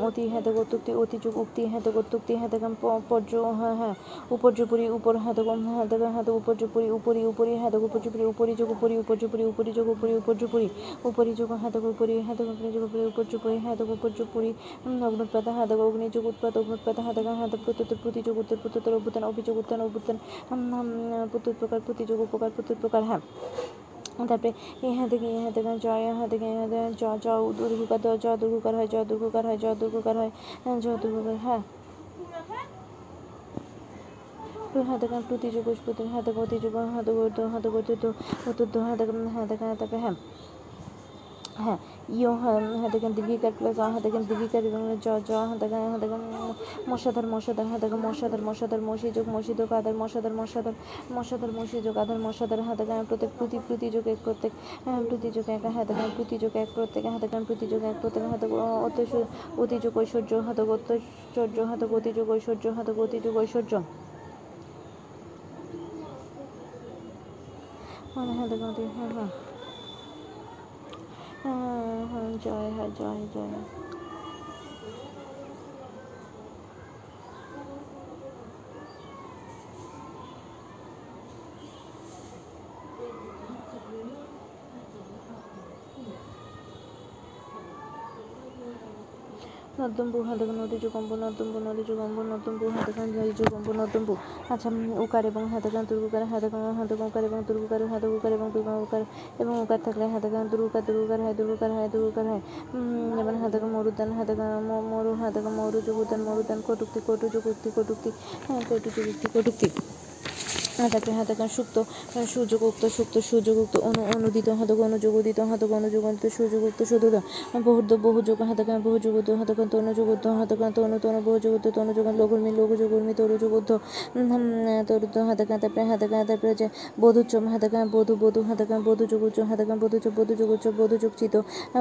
Speaker 1: অতি হ্যাঁ দেখ অত্যুক্তি অতিযোগ উক্তি হ্যাঁ দেখ অত্যুক্তি হ্যাঁ দেখ পর্য হ্যাঁ হ্যাঁ উপর্যপুরি উপর হ্যাঁ হ্যাঁ দেখ হ্যাঁ দেখ উপর্যপুরি উপরি উপরি হ্যাঁ দেখ উপর্যপুরি উপরি যোগ উপরি উপর্যপুরি উপরি যোগ উপরি উপর্যপুরি উপরি যোগ হ্যাঁ দেখ উপরি হ্যাঁ দেখ উপরি যোগ উপরি উপর্যপুরি হ্যাঁ দেখ উপর্যপুরি অগ্নুৎপাত হ্যাঁ দেখ অগ্নিযোগ উৎপাত অগ্নুৎপাত হ্যাঁ হ্যাঁ দেখ প্রত্যুত্তর প্রতিযোগ উত্তর প্রত্যুত্তর অভ্যুত্থান অভিযোগ উত্থান অভ্যুত্থান প্রত্যুত প্রকার প্রতিযোগ উপকার প্রত্যুত প্রকার হ্যাঁ তারপরে ইহা থেকে ইহা থেকে জয় ইহা থেকে ইহা থেকে জ জ দুর্গুকার দ জ দুর্গুকার হয় জ দুর্গুকার হয় জ দুর্গুকার হয় হ্যাঁ, জ দুর্গুকার হ্যাঁ হাতে কান প্রতিযোগ প্রতি হাতে প্রতিযোগ হাতে গর্ত হাতে গর্তিত অতুদ্ধ হাতে হাতে তারপরে হ্যাঁ হ্যাঁ হ্যাঁ হ্যাঁ দেখেন দীর্ঘিকার প্লাস হ্যাঁ দেখেন দীর্ঘিকার এবং জ জ হ্যাঁ দেখেন হ্যাঁ দেখেন মশাধার মশাধার হ্যাঁ দেখেন মশাধার মশাধার মশিযোগ মশিযোগ আধার মশাধার মশাধার মশাধার মশিযোগ আধার মশাধার হ্যাঁ দেখেন প্রত্যেক প্রতি প্রতিযোগ এক প্রত্যেক হ্যাঁ প্রতিযোগ এক হ্যাঁ দেখেন প্রতিযোগ এক প্রত্যেক হ্যাঁ দেখেন প্রতিযোগ এক প্রত্যেক হ্যাঁ দেখেন অত্যশ অতিযোগ ঐশ্বর্য হ্যাঁ অত্যৈশ্বর্য হ্যাঁ দেখেন অতিযোগ ঐশ্বর্য হ্যাঁ দেখেন অতিযোগ ঐশ্বর্য হ্যাঁ হ্যাঁ দেখেন অতি- হ্যাঁ হ্যাঁ হ্যাঁ হ্যাঁ জয় হ্যাঁ জয় জয় নর্দম্বু হাতে নদী যুগম্ব নর্দম্বু নদী যুগম্ব নর্দম্বু হাতে কান জয় যুগম্ব নর্দম্বু আচ্ছা উকার এবং হাতে কান দুর্গুকার হাতে কান হাতে উকার এবং দুর্গুকার হাতে উকার এবং দুর্গা উকার এবং উকার থাকলে হাতে কান দুর্গুকার দুর্গুকার হয় দুর্গুকার হয় দুর্গুকার হয়। উম, যেমন হাতে কান মরুদান হাতে কান ম- মরু হাতে কান মরু যুগুদান মরুদান কটুক্তি কটু যুগুক্তি কটুক্তি হ্যাঁ কটু যুগুক্তি কটুক্তি। হাতে সুপ্ত হ্যাঁ, সূর্যগুপ্ত সুপ্ত সূর্যগুপ্ত অনু অনুদিত হাতক অনুযোগদিত হাতক অনুযোগন্ত সূর্যগুপ্ত সুদুত বহুর্দ বহুযোগ হাতকান বহুযুগুদ্ধ হাতকান তনুযুগুদ্ধ হাতকান তনু তনু বহুযুগুদ্ধ তনুযোগান লঘুর্মি লঘুযোগুর্মি তরুযুগুদ্ধ তরুদ্ধ হাতকান তারপরে হাতকান তারপরে যে বধুচম হাতকান বধু বধু হাতকান বধু যুগুচ্চ হাতকান বধুচ বধু যুগচিত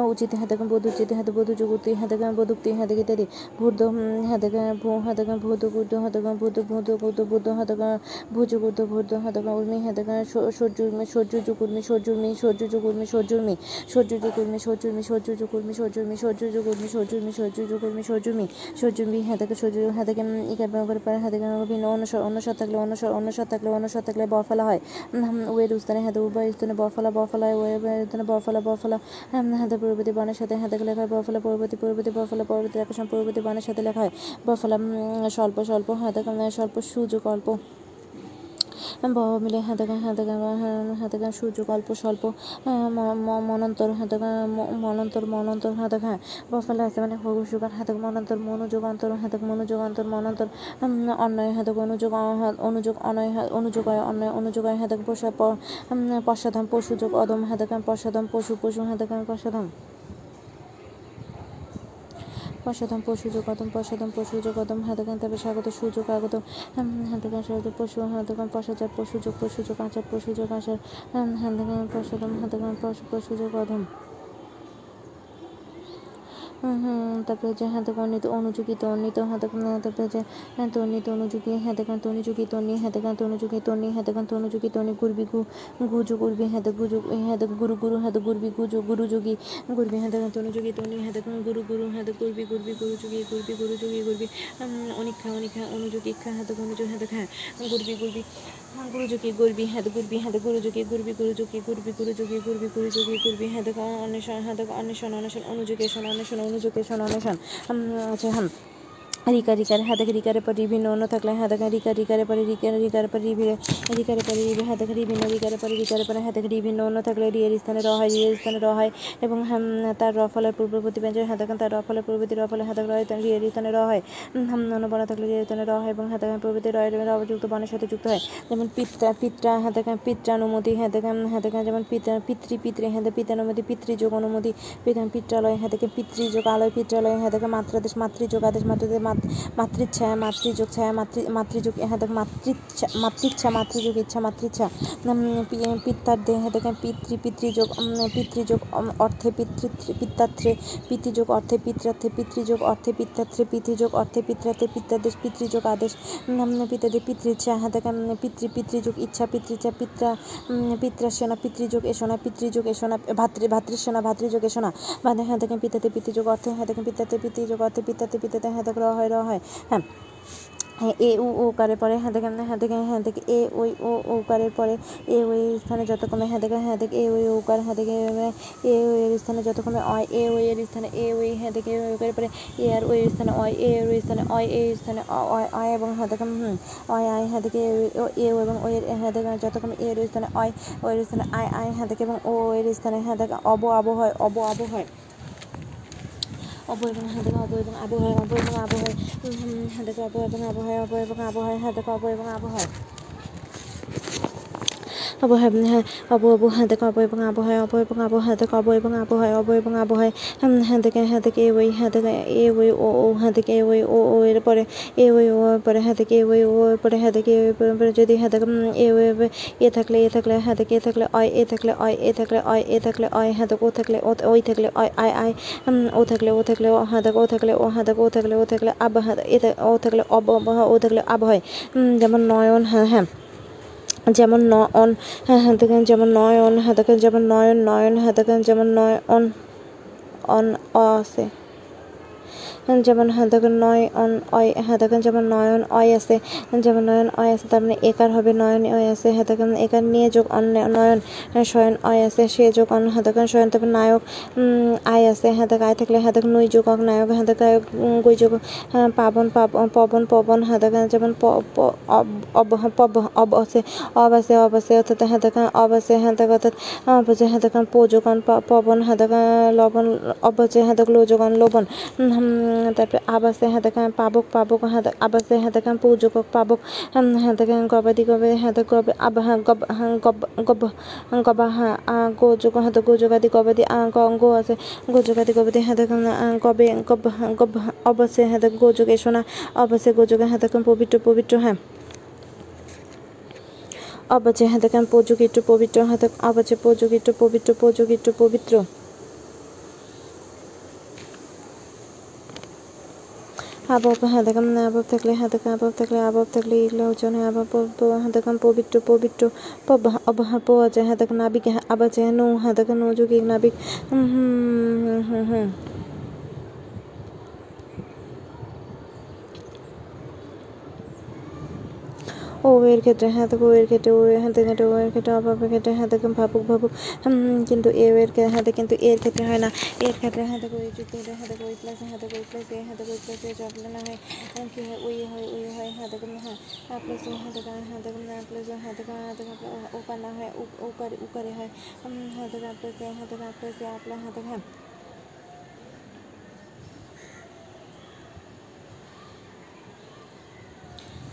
Speaker 1: উচিত হাতে হাতকান বধুচিত হাতে বধু যুগুক্তি হাতকান বধুক্তি হাতে ইত্যাদি ভূর্দ হাতকান ভূ হাতকান ভূত বুদ্ধ হাতকান ভূত ভূত বুদ্ধ বুদ্ধ হাতকান ভুজুগুদ্ধ ভূর্দ হাতকান উর্মি হাতকান সূর্যুর্মি সূর্য যুগুর্মি সূর্যুর্মি সূর্য যুগুর্মি সূর্যুর্মি সূর্য যুগুর্মি সূর্যুর্মি সূর্য যুগুর্মি সূর্যুর্মি সূর্য যুগুর্মি সূর্যুর্মি সূর্য যুগুর্মি সূর্যুর্মি সূর্যুর্মি হাতকে সূর্য হাতকে ইকার ব্যবহার করে হাতকে ভিন্ন অনুসার অনুসার থাকলে অনুসার অনুসার থাকলে অনুসার থাকলে ব ফেলা হয়। ওয়ের উস্তানে হাতে উভয় স্থানে ব ফেলা ব ফেলা হয় ওয়ের স্থানে ব ফেলা ব ফেলা হাতে পূর্ববর্তী বনের সাথে হাতে লেখা হয় ব ফেলা, পরবর্তী পরবর্তী বনের সাথে লেখা হয় ব ফেলা স্বল্প স্বল্প হাতে স্বল্প, সুযোগ, অল্প। ব মিলে হাতে হাতে হাতে গান সুযোগ অল্প স্বল্প মনন্তর হাতে মনন্তর মনন্তর হাতে গান বফলে আছে মানে হরু সুগার হাতে মনন্তর মনোযোগ অন্তর হাতে মনোযোগ অন্তর মনন্তর অন্যয় হাতে অনুযোগ অনুযোগ অনয় অনুযোগ হয় অন্যয় অনুযোগ হাতে পশা প- উম, পশ্চাধাম পশুযোগ অদম হাতে পশ্চাধাম পশু পশু হাতে পশ্চাধাম পশ্চাদম পশু যোগদম পশ্চাদম পশু যোগদম হাতগান তবে স্বাগত, সুযোগ আগত হাতগান স্বাগত, পশু, হাতগান যোগ, পশু যোগ, আচার পশুযোগ আচার হাতগান পশ্চাদম, হাতগান পশু পশু হুম তারপরে হচ্ছে হাতে অন্বিত অনুযোগী তন্বিত হাতে তারপরে হচ্ছে তন্বিত অনুযোগী হাতে গান তনুযোগী তন্নি হাতে গান তনুযোগী তন্নি হাতে গান তনুযোগী তন্নি গুরবি গু গুজু গুরবি হাতে গুজু হাতে গুরু গুরু হাতে গুরবি গুজু গুরু যোগী গুরবি হাতে গান তনুযোগী তন্নি হাতে গান গুরু গুরু হাতে গুরবি গুরবি গুরু যোগী গুরবি গুরু যোগী গুরবি অনিক্ষা অনিক্ষা অনুযোগী ইক্ষা হাতে অনুযোগ হাতে খা গুরবি গুরবি গুরু যোগী গুরবি হেদ গুরবি হেদ গুরু যোগী গুরবি গুরু যোগী গুরবি গুরু যোগী গুরবি গুরু যোগী গুরবি হেদ অন্বেষণ হেদ অন্বেষণ অন্বেষণ অনুযোগেশন অন্বেষণ অনুযোগেশন অন্বেষণ আছে হাম রিকা রিকার হাতে রিকারে পর বিভিন্ন অন্য থাকলে হাতে রিকা রিকারে পরে রিকা রিকারে পরে রিভিরে রিকারে পরে রিভি হাতে বিভিন্ন রিকারে পরে রিকারে পরে হাতে বিভিন্ন অন্য থাকলে রিয়ের স্থানে র হয় রিয়ের স্থানে র হয় এবং তার র ফলের পূর্ববর্তী ব্যঞ্জন হাতে তার র ফলের পূর্ববর্তী র ফলে হাতে রয় রিয়ের স্থানে র হয় হাম, অন্য বর্ণ থাকলে রিয়ের স্থানে র হয় এবং হাতে পূর্ববর্তী রয়ের রযুক্ত বনের সাথে যুক্ত হয় যেমন পিত্রা পিত্রা হাতে পিত্রানুমতি হাতে হাতে যেমন পিতা পিতৃ পিতৃ হাতে পিতানুমতি পিতৃযোগ অনুমতি পিতা- পিত্রালয় হাতে পিতৃযোগ আলয় পিত্রালয় হাতে মাত্রাদেশ মাতৃযোগ আদেশ মাতৃদেশ মাত- মাতৃচ্ছায়া মাতৃযোগ ছায়া মাতৃ মাতৃযোগ হাতে মাতৃচ্ছা মাতৃচ্ছা মাতৃযোগ ইচ্ছা মাতৃচ্ছা পিত্তার্ধে হাতে পিতৃ পিতৃযোগ পিতৃযোগ অর্থে পিতৃ পিত্তাত্রে পিতৃযোগ অর্থে পিত্রার্থে পিতৃযোগ অর্থে পিত্তাত্রে পিতৃযোগ অর্থে পিত্রার্থে পিত্তাদেশ পিতৃযোগ আদেশ পিতাদের পিতৃচ্ছা হ্যাঁ দেখেন পিতৃ পিতৃযোগ ইচ্ছা পিতৃচ্ছা উম, পিত্রাসেনা পিতৃযোগ এসোনা পিতৃযোগ এসোনা ভাতৃ ভাতৃসেনা ভাতৃযোগ এসোনা হ্যাঁ দেখেন পিতাতে পিতৃযোগ অর্থে হ্যাঁ দেখেন পিতাতে পিতৃযোগ অর্থে পিতাতে পিতাতে হ্যাঁ দেখ হয়। র হয়। হ্যাঁ হ্যাঁ এ, উ, ও কারের পরে হ্যাঁ দেখেন হ্যাঁ দেখেন হ্যাঁ দেখে, এ, ওই, ও ও কারের পরে, এ, ওই স্থানে যত কমে হ্যাঁ দেখে হ্যাঁ দেখে, এ, ওই, ও কার হ্যাঁ দেখে, এ ওই এর স্থানে যত কমে অয়, এ, ওই এর স্থানে, এ, ওই হ্যাঁ দেখে, এ কারের পরে, এ, আর ওই স্থানে, অয়, এ, ওই স্থানে, অয়, এ স্থানে অয় অয় এবং হ্যাঁ দেখেন, হুম, অয়, আয় হ্যাঁ দেখে, এ, ও এবং ওই হ্যাঁ দেখে যত কমে এ, এর স্থানে, অয় ওই স্থানে, আয় আয় হ্যাঁ দেখে এবং ও এর স্থানে হ্যাঁ দেখে, অব আব হয়, অব আব হয়। অব এবং আব হয় অব এবং আব হয় হাতে অব এবং আব হয় আবহাওয়া হ্যাঁ অব হ্যাঁ দেখো অব এবং আবহাওয়া অব এবং আবহাওয়া হ্যাঁ দেখো অব এবং আবহাওয়া অব এবং আবহাওয়া হ্যাঁ দেখে হ্যাঁ দেখে এ ওই হ্যাঁ দেখে এ ওই ও ও হ্যাঁ দেখে এ ওই ও ও এর পরে এ ওই ও পরে হ্যাঁ দেখে এ ওই ও পরে হ্যাঁ দেখে এ যদি হ্যাঁ দেখে এ ওই এ- থাকলে এ থাকলে হ্যাঁ দেখে এ থাকলে অয় এ থাকলে অয় এ থাকলে অয় এ থাকলে অয় হ্যাঁ দেখো ও থাকলে ও ওই থাকলে অয় আয় আয় ও থাকলে ও থাকলে ও হ্যাঁ দেখো ও থাকলে ও হ্যাঁ দেখো ও থাকলে ও থাকলে আব হ্যাঁ এ থাক- ও থাকলে অব অব, হ্যাঁ, ও থাকলে আব হয় উম, যেমন নয়ন হ্যাঁ হ্যাঁ যেমন ন হ্যাঁ হ্যাঁ দেখেন যেমন নয়ন হ্যাঁ দেখেন যেমন নয়ন নয়ন হ্যাঁ দেখেন যেমন নয়ন অন, অ আছে। যেমন হ্যাঁ দেখেন নয় অন অয় হ্যাঁ দেখেন যেমন নয়ন অয় আছে যেমন নয়ন অয় আছে তার মানে একার হবে নয়ন অয় আছে হ্যাঁ দেখেন একার নিয়ে যোগ অন নয়ন হ্যাঁ, শয়ন অয় আছে সে যোগ অন হ্যাঁ দেখেন শয়ন তারপর নায়ক আয় আছে হ্যাঁ দেখ আয় থাকলে হ্যাঁ দেখ নই যোগ অক নায়ক হ্যাঁ দেখ আয়ক গই যোগ হ্যাঁ পাবন পাবন পবন পবন হ্যাঁ দেখেন যেমন অব অব হ্যাঁ, আছে অব আছে অব আছে অর্থাৎ হ্যাঁ দেখেন অব আছে হ্যাঁ দেখ অর্থাৎ অব আছে হ্যাঁ দেখেন প যোগান পবন হ্যাঁ দেখেন লবণ অব আছে হ্যাঁ দেখ লো যোগান লবণ তারপরে আবাসে হ্যাঁ দেখেন পাবক পাবক হ্যাঁ আবাসে হ্যাঁ দেখেন পৌযোগক পাবক হ্যাঁ দেখেন গবাদি গবাদি হ্যাঁ গব আব হ্যাঁ গব হ্যাঁ গব গব গবা হ্যাঁ আ গো হ্যাঁ গবাদি গ আছে গো যোগাদি গবাদি হ্যাঁ দেখেন গবে গব হ্যাঁ, গব হ্যাঁ, অবশ্যে হ্যাঁ দেখ শোনা অবশ্যই গো যোগে হ্যাঁ দেখেন পবিত্র পবিত্র হ্যাঁ। অবচে হ্যাঁ দেখেন পবিত্র হ্যাঁ অবচে পযোগিত্র পবিত্র পযোগিত্র পবিত্র। আবব হাদাকাম আবব থাকলে দেখেন আবব থাকলে আবব থাকলে ইগলা হচ্ছে হয় আবব হাদাকাম পবিত্র পবিত্র পব অব হ্যাঁ পো আছে হ্যাঁ দেখেন নাবিক হ্যাঁ নৌ হ্যাঁ নৌযোগিক নাবিক। হুম হুম হুম হুম। হুম ও এর ক্ষেত্রে হ্যাঁ থেকে ও এর ক্ষেত্রে ও হ্যাঁ থেকে ও এর ক্ষেত্রে অভাবের ক্ষেত্রে হ্যাঁ থেকে ভাবুক ভাবুক উম, কিন্তু এ এর ক্ষে- হ্যাঁ থেকে কিন্তু এর ক্ষেত্রে হয় না এর ক্ষেত্রে হ্যাঁ থেকে ওই যুক্ত হলে হ্যাঁ থেকে ওই প্লাস হ্যাঁ থেকে ওই প্লাস এ হ্যাঁ থেকে ওই প্লাস এ চাপলে না হয় আহ, কি হয় ওই হয় ওই হয় হ্যাঁ থেকে হ্যাঁ প্লাস হ্যাঁ থেকে হ্যাঁ থেকে প্লাস হ্যাঁ থেকে হ্যাঁ থেকে ও কানা হয় উ- ও করে উ করে হয় উম, হ্যাঁ থেকে প্লাস এ হ্যাঁ থেকে প্লাস এ আপলা হ্যাঁ থেকে হ্যাঁ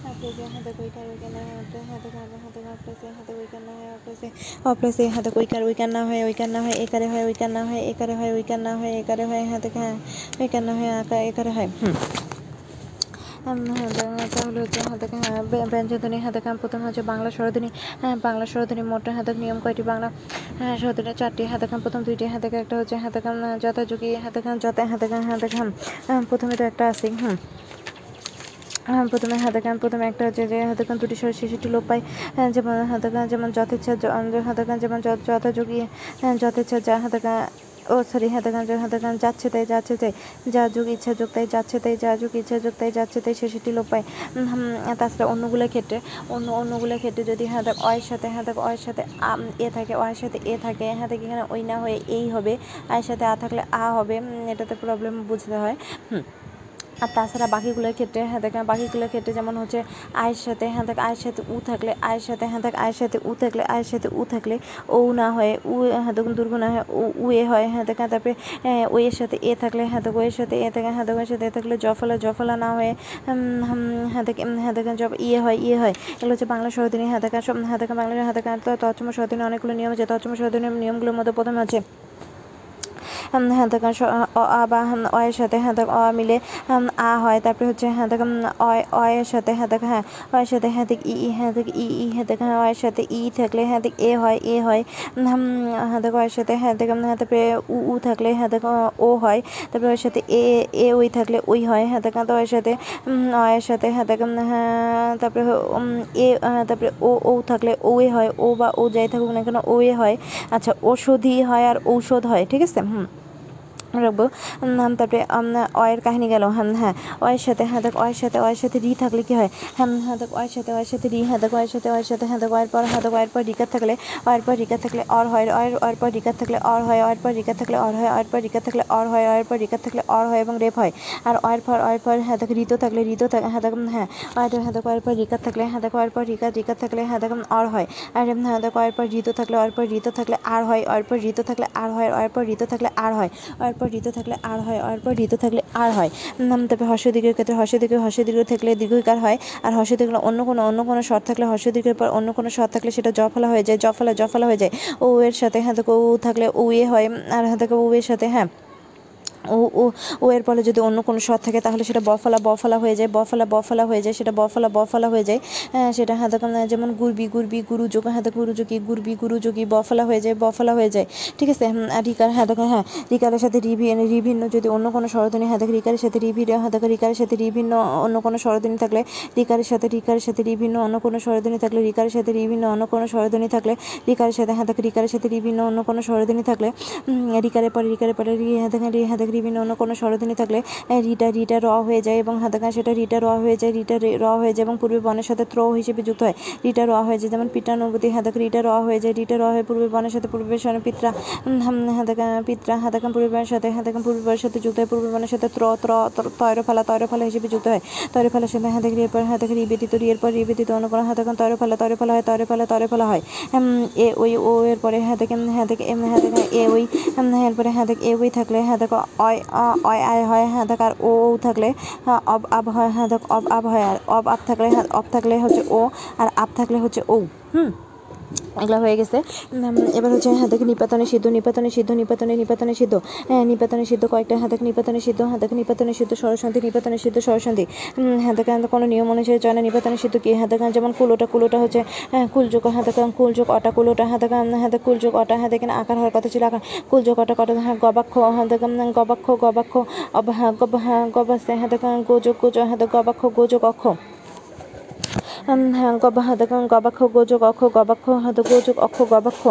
Speaker 1: অপ্রসে হাতে কইকার ওইকার না হয়ে হাতে কারবার হাতে অপ্রসে হাতে ওইকার না হয়ে অপ্রসে অপ্রসে হাতে কৈকার ওইকার না হয়ে ওইকার না হয় একারে হয় উইকার না হয় একারে হয় উইকার না হয় একারে হয় হাতে ওইকার না হয় আঁকা একারে হয়। তাহলে হাতে ব্যঞ্জনধ্বনি হাতে কাম প্রথম হচ্ছে বাংলা স্বরধ্বনি হ্যাঁ, বাংলা স্বরধ্বনি মোট হাতে নিয়ম কয়টি বাংলা হ্যাঁ, স্বরধ্বনি চারটি হাতে কাম প্রথম দুইটি হাতে একটা হচ্ছে হাতে কাম যথাযোগী হাতে কাম যথা হাতে কাম হাতে কাম হ্যাঁ, প্রথমে তো একটা আছে হুম। প্রথমে হাতাকান প্রথমে একটা হচ্ছে যে হাতাকান দুটি স্বর শিশুটি লোপ পায়। হ্যাঁ, যেমন হাতাকান যেমন যথেচ্ছা হাতাকান যেমন যথাযোগী হ্যাঁ, যথেচ্ছা যা হাতাকান ও সরি হাতাকান হাতাকান যাচ্ছে তাই যাচ্ছে তাই যা যুগ ইচ্ছা যোগ তাই যাচ্ছে তাই যা যুগ ইচ্ছা যোগ তাই যাচ্ছে তাই শিশুটি লোপ পায়। তাছাড়া অন্যগুলোর ক্ষেত্রে অন্য অন্যগুলোর ক্ষেত্রে যদি হাতাক অয়ের সাথে হাতাক অয়ের সাথে এ থাকে অয়ের সাথে এ থাকে হ্যাঁ হাতে এখানে ওই না হয়ে এই হবে আয়ের সাথে আ থাকলে আ হবে এটাতে প্রবলেম বুঝতে হয়। হুম। আর তাছাড়া বাকিগুলোর ক্ষেত্রে হ্যাঁ দেখেন বাকিগুলোর ক্ষেত্রে যেমন হচ্ছে আয়ের সাথে হ্যাঁ দেখ আয়ের সাথে উ থাকলে আয়ের সাথে হ্যাঁ দেখ আয়ের সাথে উ থাকলে আয়ের সাথে উ থাকলে ও না হয় উ হ্যাঁ দেখুন দুর্গ না হয় উ উ এ হয় হ্যাঁ দেখেন তারপরে হ্যাঁ, ও এর সাথে এ থাকলে হ্যাঁ দেখ ও এর সাথে এ থাকে হ্যাঁ দেখ সাথে এ থাকলে জফলা জফলা না হয়ে হ্যাঁ দেখেন হ্যাঁ দেখেন জব ইয়ে হয় ইয়ে হয় এগুলো হচ্ছে বাংলা সহদিনী হ্যাঁ দেখা সব হ্যাঁ দেখা বাংলা হ্যাঁ দেখা তৎসম সহদিনী অনেকগুলো নিয়ম আছে তৎসম সহদিনের নিয়মগুলোর মধ্যে প্রথমে আছে হ্যাঁ দেখো অ বা অয়ের সাথে হ্যাঁ দেখো অ মিলে আ হয় তারপরে হচ্ছে হ্যাঁ দেখো অয় অয়ের সাথে হ্যাঁ দেখো হ্যাঁ অয়ের সাথে হ্যাঁ দেখ ই হ্যাঁ দেখ ই ই হ্যাঁ হ্যাঁ অয়ের সাথে ই থাকলে হ্যাঁ দেখ এ হয় এ হয় হ্যাঁ দেখো অয়ের সাথে হ্যাঁ দেখো হ্যাঁ তারপরে উ উ থাকলে হ্যাঁ দেখো ও হয় তারপরে ওর সাথে এ এ ওই থাকলে ওই হয় হ্যাঁ দেখো তো অয়ের সাথে অয়ের সাথে হ্যাঁ দেখো হ্যাঁ তারপরে এ তারপরে ও ও থাকলে ও এ হয় ও বা ও যাই থাকুক না কেন ও এ হয় আচ্ছা ওষুধি হয় আর ঔষধ হয় ঠিক আছে হুম রাখব তারপরে অয়ের কাহিনী গেল হ্যাঁ হ্যাঁ অয়ের সাথে হ্যাঁ দেখ অয়ের সাথে অয়ের সাথে রি থাকলে কি হয় হ্যাঁ হ্যাঁ দেখ অয়ের সাথে অয়ের সাথে রি হ্যাঁ দেখ অয়ের সাথে অয়ের সাথে হ্যাঁ দেখ অয়ের পর হ্যাঁ দেখ অয়ের পর রিকার থাকলে অয়ের পর রিকার থাকলে অর হয় অয়ের অয়ের পর রিকার থাকলে অর হয় অয়ের পর রিকার থাকলে অর হয় অয়ের পর রিকার থাকলে অর হয় অয়ের পর রিকার থাকলে অর হয় এবং রেপ হয় আর অয়ের পর অয়ের পর হ্যাঁ দেখ ঋতু থাকলে ঋতু থাকলে হ্যাঁ দেখ হ্যাঁ অয়ের হ্যাঁ দেখ অয়ের পর রিকার থাকলে হ্যাঁ দেখ অয়ের পর রিকার রিকার থাকলে হ্যাঁ দেখ অর হয় আর হ্যাঁ দেখ অয়ের পর ঋতু থাকলে অয়ের পর ঋতু থাকলে আর হয় অয়ের পর ঋতু থাকলে আর হয় অয়ের পর ঋতু থাকলে আর হয় অয়ের পর ঋতু থাকলে আর হয় অয়ের পর ঋতু থাকলে আর হয়। তারপরে হর্ষ দীর্ঘের ক্ষেত্রে হর্ষ দীর্ঘ হর্ষ দীর্ঘ থাকলে দীর্ঘকার হয়, আর হর্ষ দীর্ঘ অন্য কোনো অন্য কোনো স্বর থাকলে হর্ষ দীর্ঘের পর অন্য কোনো স্বর থাকলে সেটা জফলা হয়ে যায়, জফলা জফলা হয়ে যায়। ও এর সাথে হ্যাঁ উ থাকলে উ এ হয় আর হ্যাঁ ও এর সাথে হ্যাঁ। ও ও ও এর ফলে যদি অন্য কোনো স্বর থাকে তাহলে সেটা বফলা বফলা হয়ে যায়, বফলা বফলা হয়ে যায়, সেটা বফলা বফলা হয়ে যায়। সেটা দেখুন যেমন গুরবি গুরবি গুরু যোগ হ্যাঁ দেখো গুরু যোগী গুরবি গুরু যোগী বফলা হয়ে যায়, বফলা হয়ে যায়। ঠিক আছে? আর রিকার দেখো হ্যাঁ রিকারের সাথে রিভি, রিভিন্ন যদি অন্য কোনো স্বরধ্বনি দেখো রিকারের সাথে রিভি দেখো রিকারের সাথে বিভিন্ন অন্য কোনো স্বরধ্বনি থাকলে, রিকারের সাথে রিকারের সাথে বিভিন্ন অন্য কোনো স্বরধ্বনি থাকলে, রিকারের সাথে বিভিন্ন অন্য কোনো স্বরধ্বনি থাকলে, রিকারের সাথে দেখো রিকারের সাথে বিভিন্ন অন্য কোনো স্বরধ্বনি থাকলে রিকারের পরে রিকারের পরে, রি দেখো রি হ্যাঁ বিভিন্ন অন্য কোনো স্বরধ্বনি থাকলে রিটা রিটা র হয়ে যায় এবং হাতে কাছে সেটা রিটা র হয়ে যায়, রিটা র হয়ে যায় এবং পূর্বে বনের সাথে ত্র হিসেবে যুক্ত হয়, রিটা র হয়ে যায়। যেমন পিতানুভূতি হাতাক রিটা র হয়ে যায়, রিটা র হয়ে পূর্বে বনের সাথে, পূর্বে সনে পিত্রা হাতাকা পিত্রা হাতাকাম পূর্বে বনের সাথে হাতাকাম পূর্বে বনের সাথে যুক্ত হয়, পূর্বে বনের সাথে ত্র ত্র, তৈর ফেলা হিসেবে যুক্ত হয়। তৈর ফেলার সাথে হাতাক রিয়ের পর হাতাক রি ব্যতীত রিয়ের পর রি অন্য কোনো ফেলা তৈর ফেলা হয় তৈর ফেলা তৈর ফেলা হয় এ, ওই, ও এর পরে হাতাকে এম, হাতাকে, এ, ওই এরপরে হাতাক, এ, ওই থাকলে হাতাক অয় অয় আয় হয় হাতাক আর ও ও থাকলে হ্যাঁ, অব আব হয় হাতাক অব আব হয় আর অব আব থাকলে হ্যাঁ, অব থাকলে হচ্ছে ও আর আব থাকলে হচ্ছে ও। হুম? এগুলো হয়ে গেছে। এবার হচ্ছে হাতাকে নিপাতনে সিদ্ধ নিপাতনে সিদ্ধ নিপাতনে নিপাতনে সিদ্ধ। হ্যাঁ নিপাতনে সিদ্ধ কয়েকটা হাতাক নিপাতনে সিদ্ধ হাতাক নিপাতনে সিদ্ধ সরসন্ধি নিপাতনে সিদ্ধ সরসন্ধি হাতাকে কোনো নিয়ম অনুসারে চলে না নিপাতনে সিদ্ধ কি? হাতাকা যেমন কুলোটা কুলোটা হচ্ছে হ্যাঁ, কুলযোগ হাতাকা কুলযোগ অটা কুলোটা হাতাকা হাতে কুলযোগ অটা হাতে এখানে আকার হওয়ার কথা ছিল আকার। কুলযোগ অটা কটা হ্যাঁ গবাক্ষ হাতাকা গবাক্ষ গবাক্ষ অব হ্যাঁ গব হ্যাঁ গবাসে হাতাকা গোযোগ গোজ হাতে গবাক্ষ গোযোগ অক্ষ। উম, হ্যাঁ গবা হাতে গবাক্ষ গোযোগ অক্ষ গবাক্ষ হাতে গোযোগ অক্ষ গবাক্ষ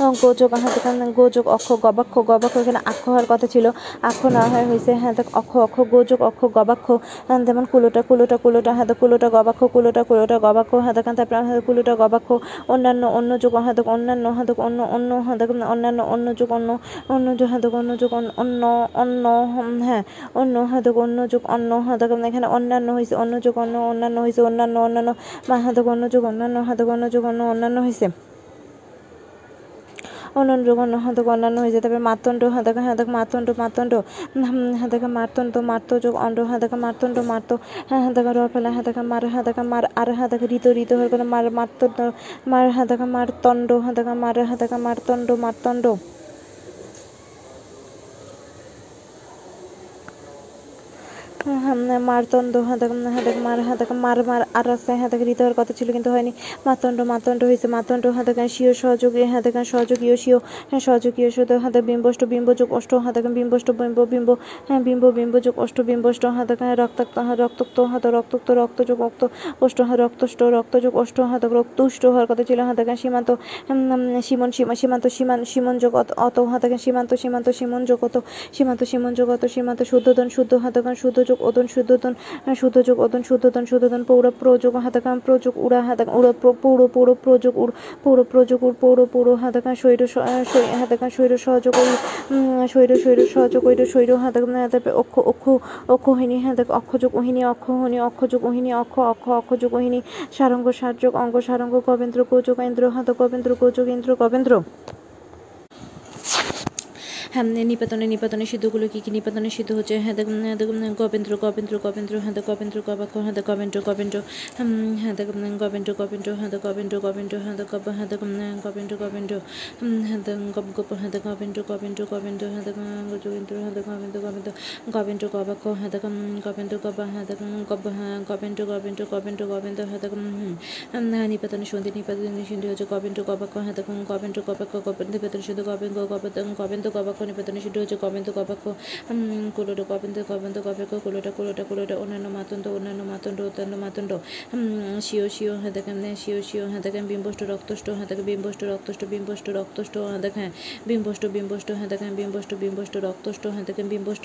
Speaker 1: হ্যাঁ দেখেন গোযোগ অক্ষ গবাক্ষ গবাক্ষ এখানে আক্ষ হওয়ার কথা ছিল আক্ষ না হয় হয়েছে হ্যাঁ দেখ অক্ষ অক্ষ গোযোগ অক্ষ গবাক্ষ হ্যাঁ যেমন কুলোটা কুলোটা কুলোটা হ্যাঁ দেখ কুলোটা গবাক্ষ কুলোটা কুলোটা গবাক্ষ হ্যাঁ দেখেন তারপরে হ্যাঁ কুলোটা গবাক্ষ অন্যান্য অন্য যুগ হ্যাঁ দেখ অন্যান্য হ্যাঁ দেখ অন্য অন্য হ্যাঁ দেখ অন্যান্য অন্য যুগ অন্য অন্য যুগ হ্যাঁ দেখ অন্য যুগ অন্য অন্য হ্যাঁ অন্য হ্যাঁ দেখ অন্য যুগ অন্য হ্যাঁ দেখ এখানে অন্যান্য হয়েছে অন্য যুগ অন্য অন্যান্য হয়েছে অন্যান্য অন্যান্য হ্যাঁ দেখ অন্য যুগ অন্যান্য হ্যাঁ দেখ অন্য যুগ অন্য অন্যান্য হয়েছে অন্যান্য যুগ অন্য হ্যাঁ অন্যান্য হয়েছে তারপরে মাতণ্ড হ্যাঁ দেখ মাতন্ড। মাতণ্ড দেখ মার্তণ্ড মার্ত যোগ, অন্ড মার্ত। হ্যাঁ হ্যাঁ দেখ র, ফেলা দেখ মার দেখ মার, আর দেখ ঋত ঋত হয়ে গেল। মার মার্তণ্ড মার দেখ মারতণ্ড দেখ মার দেখ মারতণ্ড মারতণ্ড হ্যাঁ দেখ হ্যাঁ মার হ্যাঁ দেখ মার মার আর রাস্তায় হ্যাঁ দেখ হৃদয়ের কথা ছিল কিন্তু হয়নি মাতণ্ড মাতণ্ড হয়েছে মাতণ্ড হ্যাঁ দেখ শিও সহযোগী হ্যাঁ দেখ সহযোগীয় হ্যাঁ সহযোগীয় হ্যাঁ দেখ বিম্বষ্ট বিম্বযোগ অষ্ট হ্যাঁ দেখ বিম্বষ্ট বিম্ব বিম্ব হ্যাঁ বিম্ব বিম্বযোগ অষ্ট বিম্বষ্ট হ্যাঁ দেখ রক্তাক্ত হ্যাঁ রক্তাক্ত হ্যাঁ দেখ রক্তযোগ অক্ত অষ্ট হ্যাঁ রক্তষ্ট রক্তযোগ অষ্ট হ্যাঁ দেখ রক্তুষ্ট হওয়ার কথা ছিল হ্যাঁ দেখ সীমান্ত সীমন সীমা সীমান্ত সীমান সীমন যোগ অত হ্যাঁ সীমান্ত সীমান্ত সীমন যোগ অত সীমান্ত সীমন যোগ অত সীমান্ত শুদ্ধোদন শুদ্ধ হ্যাঁ দেখ শুদ্ধ যোগ ওদন শুদ্ধোদন শুদ্ধ যোগ ওদন শুদ্ধোদন শুদ্ধোদন পৌর প্রযোগ হ্যাঁ দেখ প্রযোগ উড়া হ্যাঁ দেখ উড়ো প্র- পৌর পৌর প্রযোগ উড়, পৌর প্রযোগ উড়, পৌর পৌর হ্যাঁ দেখ শৈর হ্যাঁ দেখ শৈর সহযোগ শৈর শৈর সহযোগ ওইর শৈর হ্যাঁ দেখ হ্যাঁ অক্ষ অক্ষ অক্ষহিনী হ্যাঁ দেখ অক্ষযোগ ওহিনী অক্ষহনী অক্ষযোগ ওহিনী অক্ষ অক্ষ অক্ষযোগ ওহিনী সারঙ্গ, সারযোগ, অঙ্গ, সারঙ্গ গবেন্দ্র গোযোগ ইন্দ্র, হাত দেখ গবেন্দ্র গোযোগ ইন্দ্র গবেন্দ্র হ্যাঁ নিপাতনে নিপাতনে সিদ্ধগুলো কী কী নিপাতনে সিদ্ধ হচ্ছে হ্যাঁ হ্যাঁ গবেন্দ্র গবেন্দ্র গবেন্দ্র হ্যাঁ গবেন্দ্র গবাক্ষ হ্যাঁ গবেন্দ্র গবেন্দ্র হ্যাঁ গবেন্দ্র গবেন্দ্র হ্যাঁ গবেন্দ্র গবেন্দ্র হ্যাঁ গব হ্যাঁ গবেন্দ্র গবেন্দ্র হ্যাঁ গব গব হ্যাঁ গবেন্দ্র গবেন্দ্র গবেন্দ্র হ্যাঁ যোগেন্দ্র হ্যাঁ গবেন্দ্র গবেন্দ্র গবেন্দ্র গবাক্ষ হ্যাঁ গবেন্দ্র গব হ্যাঁ গব হ্যাঁ গবেন্দ্র গবেন্দ্র গবেন্দ্র গবেন্দ্র হ্যাঁ হ্যাঁ নিপাতনে সন্ধি নিপাতনে সন্ধি হচ্ছে গবেন্দ্র গবাক্ষ হ্যাঁ গবেন্দ্র গবাক্ষ গবেন্দ্র নিপাতনে শুধু গবেন্দ্র গবেন্দ্র গবেন্দ্র নিপাতনে শুধু হচ্ছে গবেন্দ্র গবাক্ষ কুলোটা কবেন্দ কবেন্দ গবাক্ষ কুলোটা কুলোটা কুলোটা, অন্যান্য মাতন্ড অন্যান্য মাতন্ড অন্যান্য মাতন্ড শিও শিও হ্যাঁ দেখেন শিও শিও হ্যাঁ দেখেন, বিম্বষ্ট, রক্তষ্ট হ্যাঁ দেখেন, বিম্বষ্ট, রক্তষ্ট বিম্বষ্ট, রক্তষ্ট হ্যাঁ দেখেন, বিম্বষ্ট বিম্বষ্ট হ্যাঁ দেখেন, বিম্বষ্ট বিম্বষ্ট, রক্তষ্ট হ্যাঁ দেখেন, বিম্বষ্ট।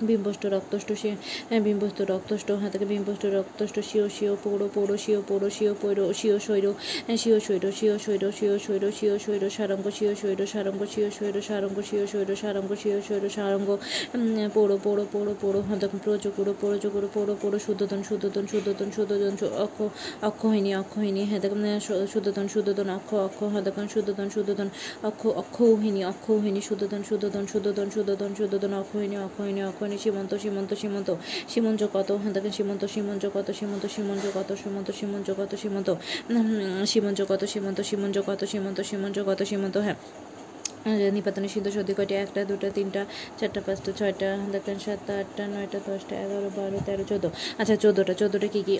Speaker 1: বিম্বষ্ট রক্তষ্ট সে হ্যাঁ, বিম্বস্ত রক্তষ্ট হ্যাঁ থেকে বিম্বস্ত রক্তষ্ট শিও শিও পৌড় পৌড় শিও পৌড় শিও পৌড় শিও শৈর হ্যাঁ, শিও শৈর শিও শৈর শিও শৈর শিও শৈর সারঙ্গ শিও শৈর সারঙ্গ শিও শৈর সারঙ্গ শিও শৈর সারঙ্গ শিও শৈর সারঙ্গ উম, পৌড় পৌড় পৌড় পৌড় হ্যাঁ দেখুন প্রযোগুড়ো প্রযোগুড়ো পৌড় পৌড় শুদ্ধোদন শুদ্ধোদন শুদ্ধোদন শুদ্ধোদন শু- অক্ষ অক্ষহিনী অক্ষহিনী হ্যাঁ দেখুন আহ, শু- শুদ্ধোদন শুদ্ধোদন অক্ষ অক্ষ হ্যাঁ দেখুন শুদ্ধোদন শুদ্ধোদন অক্ষ অক্ষৌহিনী অক্ষৌহিনী শুদ্ধোদন শুদ্ধোদন শুদ্ধোদন শুদ্ধোদন শুদ্ধোদন অক্ষহিনী অক্ষহিনী অক্ষহিনী সীমন্ত সীমন্ত সীমন্ত। সীমন্ত কত? হ্যাঁ দেখেন, সীমন্ত সীমন্ত কত? সীমন্ত সীমন্ত কত? সীমন্ত সীমন্ত কত? সীমন্ত। সীমন্ত কত? সীমন্ত সীমন্ত কত? সীমন্ত সীমন্ত কত সীমন্ত। হ্যাঁ নিপাতনে সিদ্ধ সর্দি কয়টি? একটা, দুটো, তিনটা, চারটা, পাঁচটা, ছয়টা দেখেন সাতটা, আটটা, নয়টা, দশটা, এগারো, বারো, তেরো, চোদ্দ। আচ্ছা চোদ্দোটা চোদ্দোটা কী কী?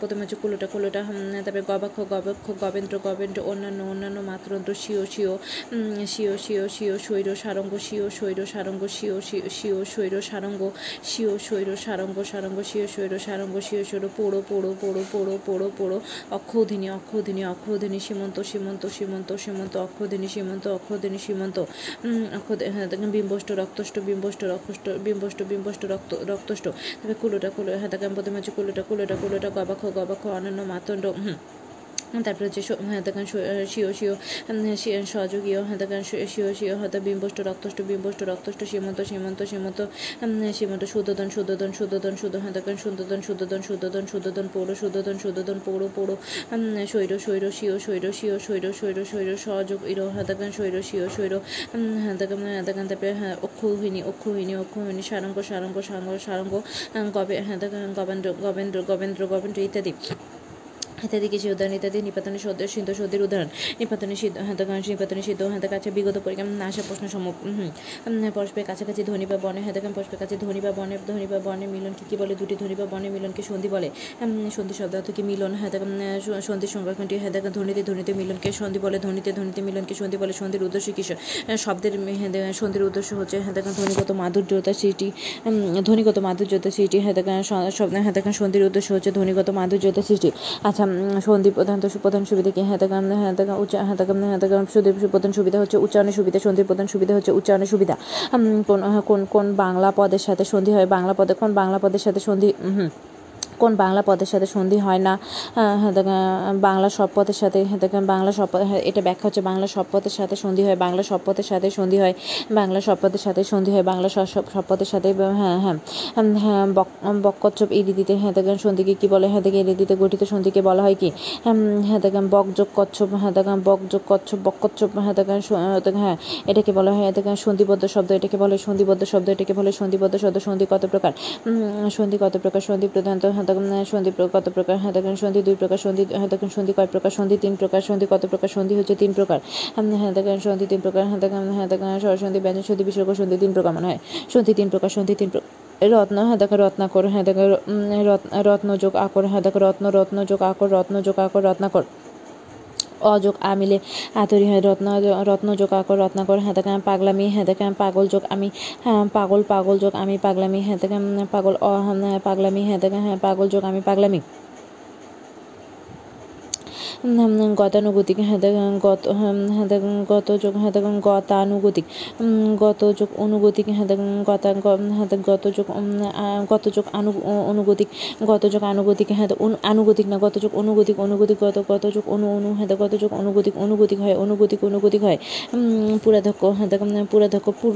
Speaker 1: প্রথমে হচ্ছে কুলোটা কুলোটা তারপরে গবাক্ষ গবাক্ষ, গবেন্দ্র গবেন্দ্র, অন্যান্য অন্যান্য মাত্রন্ত্র শিও শিও শিও শিও শিও শৈর সারঙ্গ শিও শৈর সারঙ্গ শিও শিও শৈর সারঙ্গ শিও শৈর সারঙ্গ সারঙ্গ শিও শৈর সারঙ্গ শিও শৈর পোড়ো পোড়ো পোড়ো পোড়ো পোড়ো পোড়ো, অক্ষৌধিনী অক্ষৌধিনী অক্ষৌধিনী, সীমন্ত সীমন্ত সীমন্ত সীমন্ত, অক্ষৌধিনী সীমন্ত, অক্ষৌধিনী সীমন্ত উম, হ্যাঁ বিম্বষ্ট রক্তষ্ট বিম্বষ্ট রক্তষ্ট বিম্বষ্ট বিম্বষ্ট রক্ত রক্তষ্ট। তবে কুলোটা কুলো হ্যাঁ দেখেন প্রথমে হচ্ছে কুলোটা কুলোটা কুলোটা গবাক্ষ গবাক্ষ অনন্য মাতণ্ড তারপরে হচ্ছে স- শিও শিও সহযোগীয় হ্যাঁ শি- শিও শিও হয়তো বিম্বষ্ট রক্তষ্ট বিম্বষ্ট রক্তষ্ট সীমন্ত সীমন্ত সীমন্ত সীমন্ত শুদ্ধোদন শুদ্ধোদন শুদ্ধোদন শুদ্ধ হ্যাঁ দেখেন শুদ্ধোদন শুদ্ধোদন শুদ্ধোদন শুদ্ধোদন পৌড় শুদ্ধোদন শুদ্ধোদন পৌড় পৌড় শৈর শৈর শিও শৈর শিও শৈর শৈর শৈর সহযোগ, ইরো দেখেন শৈর শিও শৈর হ্যাঁ দেখেন তারপরে হ্যাঁ অক্ষৌহিনী অক্ষৌহিনী অক্ষৌহিনী সারঙ্গ সারঙ্গ সারঙ্গ সারঙ্গ গবে দেখেন গবেন্দ্র গবেন্দ্র গবেন্দ্র গবেন্দ্র ইত্যাদি। ইত্যাদি কিছু উদাহরণ ইত্যাদি নিপাতনে সদ্য সিদ্ধ সদ্যের উদাহরণ। নিপাতনে সিদ্ধ হাতে নিপাতনে সিদ্ধ হাতে কাছে বিগত পরীক্ষা উম, আসা প্রশ্ন সম হুম, পরস্পরের কাছাকাছি ধ্বনি বা বনে হাতে কাম পরস্পরের কাছে ধ্বনি বা বনে ধ্বনি বা বনে মিলনকে কি বলে দুটি ধ্বনি বা বনে মিলনকে সন্ধি বলে সন্ধি শব্দ অর্থ কি মিলন হাতে সন্ধির সংরক্ষণটি হাতে ধ্বনিতে ধ্বনিতে মিলনকে সন্ধি বলে ধ্বনিতে ধ্বনিতে মিলনকে সন্ধি বলে সন্ধির উদ্দেশ্য কিসের শব্দের সন্ধির উদ্দেশ্য হচ্ছে দেখেন ধ্বনিগত মাধুর্যতা উম, ধ্বনিগত মাধুর্যতা সৃষ্টি স- শব্দ দেখেন সন্ধির উদ্দেশ্য হচ্ছে ধ্বনিগত মাধুর্যতা সৃষ্টি। আচ্ছা সন্ধি প্রধান প্রধান সুবিধা কি? হ্যাঁ কাম হ্যাঁ দেখা উচ্চ হ্যাঁ হ্যাঁ দেখা সন্ধি প্রধান সুবিধা হচ্ছে উচ্চারণের সুবিধা সন্ধি প্রধান সুবিধা হচ্ছে উচ্চারণের সুবিধা। কোন কোন কোন বাংলা পদের সাথে সন্ধি হয়, বাংলা পদে কোন বাংলা পদের সাথে সন্ধি কোন বাংলা পদের সাথে সন্ধি হয় না হ্যাঁ বাংলা সব পদের সাথে হ্যাঁ বাংলা সব হ্যাঁ, এটা ব্যাখ্যা হচ্ছে বাংলা সব সাথে সন্ধি হয় বাংলা সব সাথে সন্ধি হয় বাংলা সব সাথে সন্ধি হয় বাংলা সব পদের সাথে হ্যাঁ হ্যাঁ হ্যাঁ বক বকচ্ছপ এই রীতিতে হ্যাঁ দেখেন সন্ধিকে কী বলে হ্যাঁ এই রীতিতে গঠিত সন্ধিকে বলা হয় কি? হ্যাঁ দেখেন বক যোগ কচ্ছপ হ্যাঁ বক যোগ কচ্ছপ বকচ্ছপ হ্যাঁ হ্যাঁ এটাকে বলা হয় সন্ধিবদ্ধ শব্দ এটাকে বলে সন্ধিবদ্ধ শব্দ এটাকে বলে সন্ধিবদ্ধ শব্দ সন্ধি কত প্রকার? সন্ধি কত প্রকার? সন্ধি প্রধানত দেখেন সন্ধি কত প্রকার হ্যাঁ দেখেন সন্ধি দুই প্রকার, সন্ধি হ্যাঁ দেখেন সন্ধি কয় প্রকার, সন্ধি তিন প্রকার, সন্ধি কত প্রকার, সন্ধি হচ্ছে তিন প্রকার। হ্যাঁ দেখেন সন্ধি তিন প্রকার হ্যাঁ দেখেন হ্যাঁ দেখেন সন্ধি, ব্যঞ্জন, সন্ধি, বিসর্গ, সন্ধি তিন প্রকার মনে হয়। সন্ধি তিন প্রকার, সন্ধি তিন প্রকার রত্ন হ্যাঁ দেখো রত্নাকর হ্যাঁ দেখো রত্ন যোগ, আকর হ্যাঁ দেখো রত্ন রত্ন যোগ, আকর, রত্ন যোগ, আকর, রত্নাকর। অযোগ আমিলে মিলে আতরি হয়, রত্ন রত্নযোগ আকর রত্নাকর হাতে দেখেন, পাগলামি হাতে দেখেন, পাগল যোগ আমি হ্যাঁ পাগল পাগল যোগ আমি, পাগলামি হাতে দেখেন, পাগল, অ হ্যাঁ পাগলামি হাতে দেখেন হ্যাঁ পাগল যোগ আমি, পাগলামি। গতানুগতিক হ্যাঁ গত হ্যাঁ হ্যাঁ গত যোগ হ্যাঁ গতানুগতিক উম, গত যোগ অনুগতিক গতা গ- হ্যাঁ গত যোগ গত যোগ আনু অনুগতিক গত যোগ আনুগতিক আনুগতিক না গত যোগ অনুগতিক অনুগতিক গত গত যোগ অনু অনু হ্যাঁ তো গত যোগ অনুগতিক অনুগতিক হয় অনুগতিক অনুগতিক হয় পুরাধ্যক্ষ দেখেন পুরাধ্যক্ষ পুর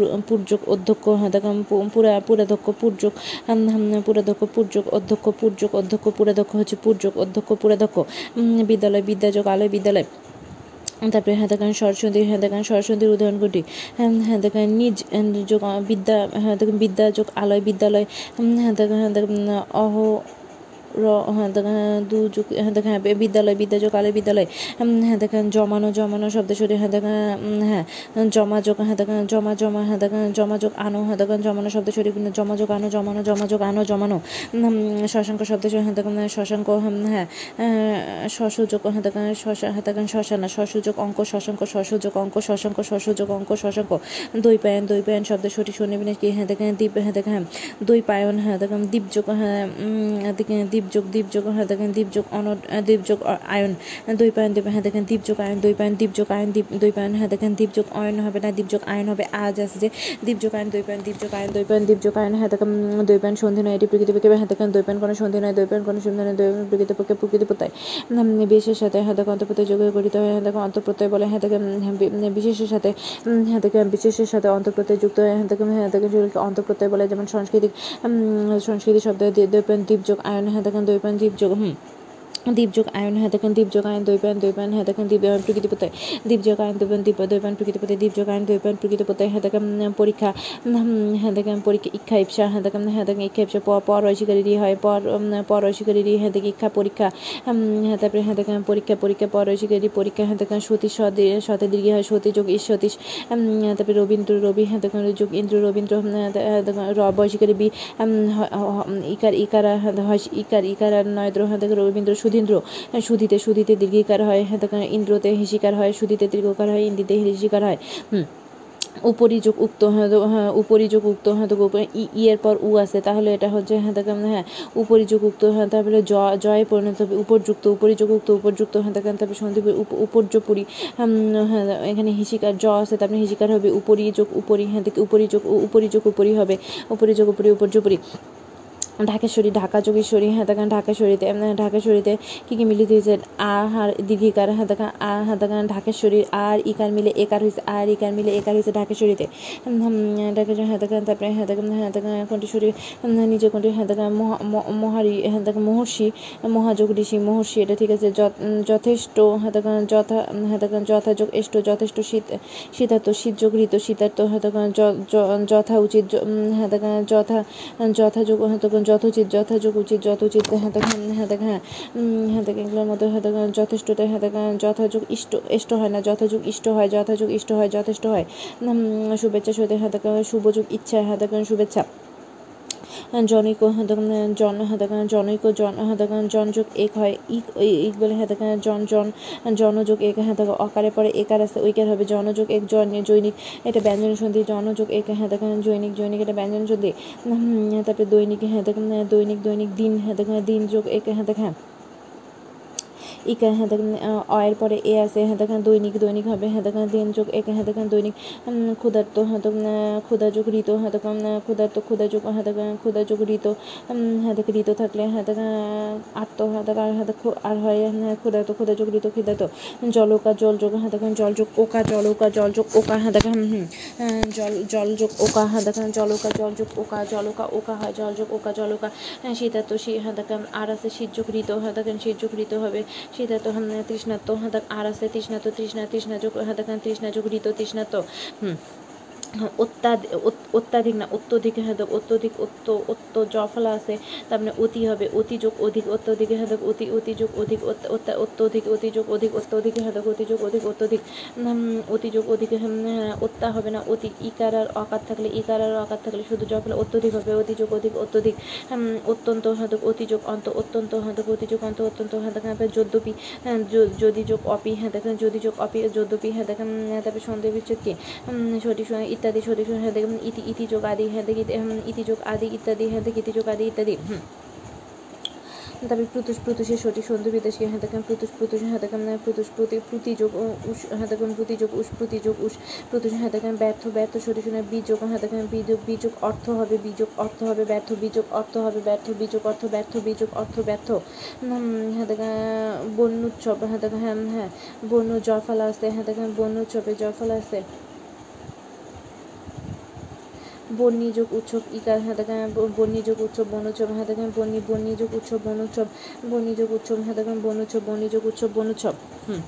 Speaker 1: অধ্যক্ষ পু- পুরা পুরাধ্যক্ষ পুরযোগ পুরাধ্যক্ষ পুরযোগ অধ্যক্ষ পুরযোগ অধ্যক্ষ পুরাধ্যক্ষ হচ্ছে পুরযোগ অধ্যক্ষ পুরাধ্যক্ষ বিদ্যালয় বিদ্যাযোগ আলয় বিদ্যালয়। তারপরে হ্যাঁ দেখেন সরস্বতী হ্যাঁ দেখেন সরস্বতীর উদাহরণ কোনটি? হ্যাঁ দেখেন নিজ যোগ, বিদ্যা হ্যাঁ দেখেন বিদ্যা যোগ আলয় বিদ্যালয় হ্যাঁ দেখেন হ্যাঁ দেখেন অহ র হ্যাঁ হ্যাঁ, দু যুগ হ্যাঁ হ্যাঁ বিদ্যালয় বিদ্যা যোগ আলয় বিদ্যালয় হ্যাঁ দেখেন জমানো জমানো শব্দ সরি হ্যাঁ দেখেন হ্যাঁ জমা যোগ হ্যাঁ দেখেন জমা জমা হ্যাঁ দেখেন জমা যোগ আনো হ্যাঁ দেখেন জমানো শব্দ সরি জমা যোগ আনো জমানো জমা যোগ আনো জমানো শশাঙ্ক শব্দ সরি হ্যাঁ দেখেন শশাঙ্ক হ্যাঁ শশযোগ হ্যাঁ দেখেন শশা হ্যাঁ দেখেন শ্মশানা শশযোগ অঙ্ক শশাঙ্ক শশযোগ অঙ্ক শশাঙ্ক শশযোগ অঙ্ক শশাঙ্ক দই পায়ন দই পায়ন শব্দ সরি শুনে কি হ্যাঁ দেখেন দ্বীপ হ্যাঁ দেখেন হ্যাঁ দই পায়ন হ্যাঁ দেখেন দ্বীপযোগ হ্যাঁ দেখেন দ্বীপযোগ দ্বীপযোগ হ্যাঁ দেখেন দ্বীপযোগ অন দ্বীপযোগ অ- আয়ন দই পায়ন দ্বীপ হ্যাঁ দেখেন দ্বীপযোগ আয়ন দই পায়ন দ্বীপযোগ আয়ন দ্বীপ দই পায়ন হ্যাঁ দেখেন দ্বীপযোগ অয়ন হবে না দ্বীপযোগ আয়ন হবে আজ আছে যে দ্বীপযোগ আয়ন দই পায়ন দ্বীপযোগ আয়ন দই পায়ন দ্বীপযোগ আয়ন হ্যাঁ দেখেন দই পায়ন সন্ধি নয় এটি প্রকৃতিপক্ষে হ্যাঁ দেখেন দই পায়ন কোনো সন্ধি নয় দই পায়ন কোনো সন্ধি নয় দই পায়ন প্রকৃতিপক্ষে প্রকৃতিপত্তায় বিশেষের সাথে হ্যাঁ দেখো অন্তর্প্রত্যয় যোগে গঠিত হয় হ্যাঁ দেখো অন্তর্প্রত্যয় বলে হ্যাঁ দেখেন হ্যাঁ, বিশেষের সাথে হ্যাঁ দেখেন বিশেষের সাথে অন্তর্প্রত্যয় যুক্ত হয় হ্যাঁ দেখেন হ্যাঁ দেখেন যেগুলোকে অন্তর্প্রত্যয় বলে যেমন সাংস্কৃতিক সংস্কৃতি শব্দ দ্বীপযোগ আয়ন হ্যাঁ দেখেন দ্বৈপায়ন দ্বীপযোগ হুম দ্বীপযোগ আয়ন হ্যাঁ দেখেন দ্বীপযোগ আয়ন দ্বৈপায়ন দ্বৈপায়ন হ্যাঁ দেখেন দ্বীপ প্রকৃতিপতায় দ্বীপযোগ আয়ন দ্বৈপায়ন দ্বীপ দ্বৈপায়ন প্রকৃতিপতায় দ্বীপযোগ আয়ন দ্বৈপায়ন প্রকৃতিপতায় হ্যাঁ দেখেন পরীক্ষা হ্যাঁ দেখেন পরীক্ষা ইচ্ছা ইপসা হ্যাঁ দেখেন হ্যাঁ দেখেন ইচ্ছা ইপসা পর অস্বীকারী হয় পর পর অস্বীকারী হ্যাঁ দেখে ইচ্ছা পরীক্ষা হ্যাঁ তারপরে হ্যাঁ দেখেন পরীক্ষা পরীক্ষা পর অস্বীকারী পরীক্ষা হ্যাঁ দেখেন সতীশ সদে সতে দীর্ঘ হয় সতী যোগ ঈশ সতীশ তারপরে রবীন্দ্র রবি হ্যাঁ দেখেন যোগ ইন্দ্র রবীন্দ্র উম, হ্যাঁ দেখেন র বৈশিকারী বি ইকার ইকারা ইকার ইকারা নয়দ্র হ্যাঁ দেখেন রবীন্দ্র সুধীন্দ্র সুধিতে সুধিতে দীর্ঘিকার হয় হ্যাঁ ইন্দ্রতে হিসিকার হয়, সুধিতে দীর্ঘকার হয় ইন্দিতে হিসিকার হয়। হুম। উপরিযোগ উক্ত হ্যাঁ হ্যাঁ উপরিযোগ উক্ত হ্যাঁ তো ই ই এর পর উ আছে, তাহলে এটা হচ্ছে হ্যাঁ দেখেন হ্যাঁ উপরিযোগ উক্ত হ্যাঁ তারপরে জ, জয়ে পরিণত হবে উপরযুক্ত উপরিযোগ উক্ত উপরযুক্ত হ্যাঁ দেখেন তারপরে সন্ধি উপ- উপর্যপুরি হ্যাঁ এখানে হিসিকার জ আছে, তারপরে হিসিকার হবে উপরিযোগ, উপরি হ্যাঁ দেখে উপরিযোগ উপরিযোগ, উপরি হবে, উপরিযোগ, উপরি, উপর্যপুরি। ঢাকেশ্বরী ঢাকা যোগেশ্বরী হ্যাঁ দেখেন ঢাকেশ্বরীতে ঢাকেশ্বরীতে কী কী মিলিত হয়েছে আ হার দীর্ঘিকার হ্যাঁ দেখেন আ হ্যাঁ দেখেন ঢাকেশ্বরী আর ইকার মিলে একার হয়েছে আর ইকার মিলে একার হয়েছে ঢাকেশ্বরীতে ঢাকেশ্বরী হ্যাঁ দেখেন তারপরে হ্যাঁ হ্যাঁ দেখেন কণ্ঠেশ্বরী নিজে কণ্ঠে হ্যাঁ ম- মহারি হ্যাঁ দেখেন মহর্ষি মহাযোগ ঋষি মহর্ষি এটা ঠিক আছে যথ- যথেষ্ট হ্যাঁ দেখেন যথা হ্যাঁ দেখেন যথাযোগ এষ্ট যথেষ্ট শীত শীতার্থ শীতযোগ ঋত শীতার্থ হ্যাঁ য- যথা উচিত হ্যাঁ দেখেন যথা যথাযোগ হ্যাঁ দেখেন যথোচিত যথাযোগ উচিত যথোচিত হ্যাঁ দেখেন হ্যাঁ দেখেন এগুলোর মধ্যে হ্যাঁ দেখেন যথেষ্টতে দেখেন যথাযোগ ইষ্ট ইষ্ট হয় না, যথাযোগ ইষ্ট হয়, যথাযোগ ইষ্ট হয়, যথেষ্ট হয়। শুভেচ্ছা হ্যাঁ দেখেন শুভযোগ ইচ্ছা হ্যাঁ দেখেন শুভেচ্ছা। জনৈক জন দেখেন জনৈক, জন হ্যাঁ জন জনযোগ এক হয়, ইক ইক বলে হ্যাঁ দেখা জন জন, জনযোগ এক হ্যাঁ দেখা অকারে পরে একার আছে ওইকার হবে জনযোগ এক, জন, জৈনিক, এটা ব্যঞ্জন সন্ধি, জনযোগ এক হ্যাঁ দেখা জৈনিক জৈনিক, এটা ব্যঞ্জন সন্ধি তারপরে দৈনিক হ্যাঁ দৈনিক দৈনিক, দিন হ্যাঁ দেখা দিন যোগ এক হ্যাঁ দেখেন ইকা হ্যাঁ অয়ের পরে এ আছে হ্যাঁ দেখেন দৈনিক দৈনিক হবে হ্যাঁ দিন যোগ একে হ্যাঁ দৈনিক ক্ষুধার্ত হ্যাঁ ক্ষুধা যোগ ঋত হ্যাঁ ক্ষুধার্ত ক্ষুধা যোগ হ্যাঁ ক্ষুধা যোগ ঋত হ্যাঁ ঋত থাকলে হ্যাঁ আত্ম হ্যাঁ আর হ্যাঁ আর হয় হ্যাঁ ক্ষুধার্ত ক্ষুধা যোগ ঋত ক্ষুধার্ত জলকা জল যোগ হ্যাঁ দেখেন জল যোগ ওকা জলকা জল যোগ ওকা হ্যাঁ জল জল যোগ ওকা হ্যাঁ দেখেন জলকা জল যোগ ওকা জলকা ওকা হয় জল যোগ ওকা জলকা হ্যাঁ শীতার্ত শী হ্যাঁ আর আছে শীত যোগ ঋত হ্যাঁ দেখেন শীত যোগ ঋত হবে শীতার্ত হ্যাঁ তৃষ্ণাত্ম হ্যাঁ আর আছে তৃষ্ণাত্ম তৃষ্ণা তৃষ্ণা যোগ হ্যাঁ তৃষ্ণা যোগ ঋত তৃষ্ণাত্ম হুম অত্যাধিক অত্যাধিক না অত্যধিক হ্যাঁ দেখ অত্যধিক অত্য অত্য জফলা আছে তার মানে অতি হবে অতি যোগ অধিক অত্যধিক হ্যাঁ দেখ অতি অতি যোগ অধিক অত্য- অত্য- অত্যধিক অতি যোগ অধিক অত্যধিক হ্যাঁ দেখ অতি যোগ অধিক অত্যধিক উম, অতি যোগ অধিক অত্যা হবে না অতি ইকার আর অকার থাকলে ইকার আর অকার থাকলে শুধু জফলা অত্যধিক হবে অতি যোগ অধিক অত্যধিক অত্যন্ত হ্যাঁ দেখ অতি যোগ অন্ত অত্যন্ত হ্যাঁ দেখ অতি যোগ অন্ত অত্যন্ত হ্যাঁ দেখেন তারপরে যদ্যপি যদি যোগ অপি হ্যাঁ দেখেন যদি যোগ অপি যদ্যপি হ্যাঁ দেখেন তারপরে সন্দেহ বিচ্ছেদ কি সঠিক সময় ইত্যাদি সময় হ্যাঁ দেখেন ইতি ইতি যোগ আদি দেখি ইতি যোগ আদি ইত্যাদি দেখি ইতি যোগ আদি ইত্যাদি তারপরে প্রতুষ, প্রতুষের সঠিক সন্ধি বিদেশকে হ্যাঁ দেখেন প্রতুষ প্রতুষ হ্যাঁ দেখেন প্রতুষ, প্রতি, প্রতিযোগ উস হ্যাঁ দেখেন প্রতিযোগ উস প্রতিযোগ উস প্রতুষ হ্যাঁ দেখেন ব্যর্থ ব্যর্থ সঠিক শুনে বীযোগ হ্যাঁ দেখেন বীযোগ বীযোগ, অর্থ হবে বীযোগ, অর্থ হবে ব্যর্থ, বীযোগ, অর্থ হবে ব্যর্থ বীজক অর্থ ব্যর্থ, বীযোগ, অর্থ ব্যর্থ হ্যাঁ দেখেন বন্যুৎসব হ্যাঁ দেখেন হ্যাঁ হ্যাঁ বন্য জয়ফলা আছে হ্যাঁ দেখেন বন্যুৎসবে জয়ফলা আছে। বন্যযোগ উৎসব, ইকার হ্যাঁ দেখেন বন্যযোগ উৎসব বনোৎসব দেখেন বন্যী বন্যযোগ উৎসব বনোৎসব বন্যযোগ উৎসব দেখেন বনোৎসব বন্যযোগ উৎসব বনোৎসব হুম।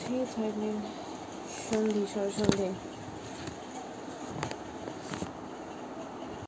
Speaker 1: Three five nine three five nine সন্ধি সরসন্ধি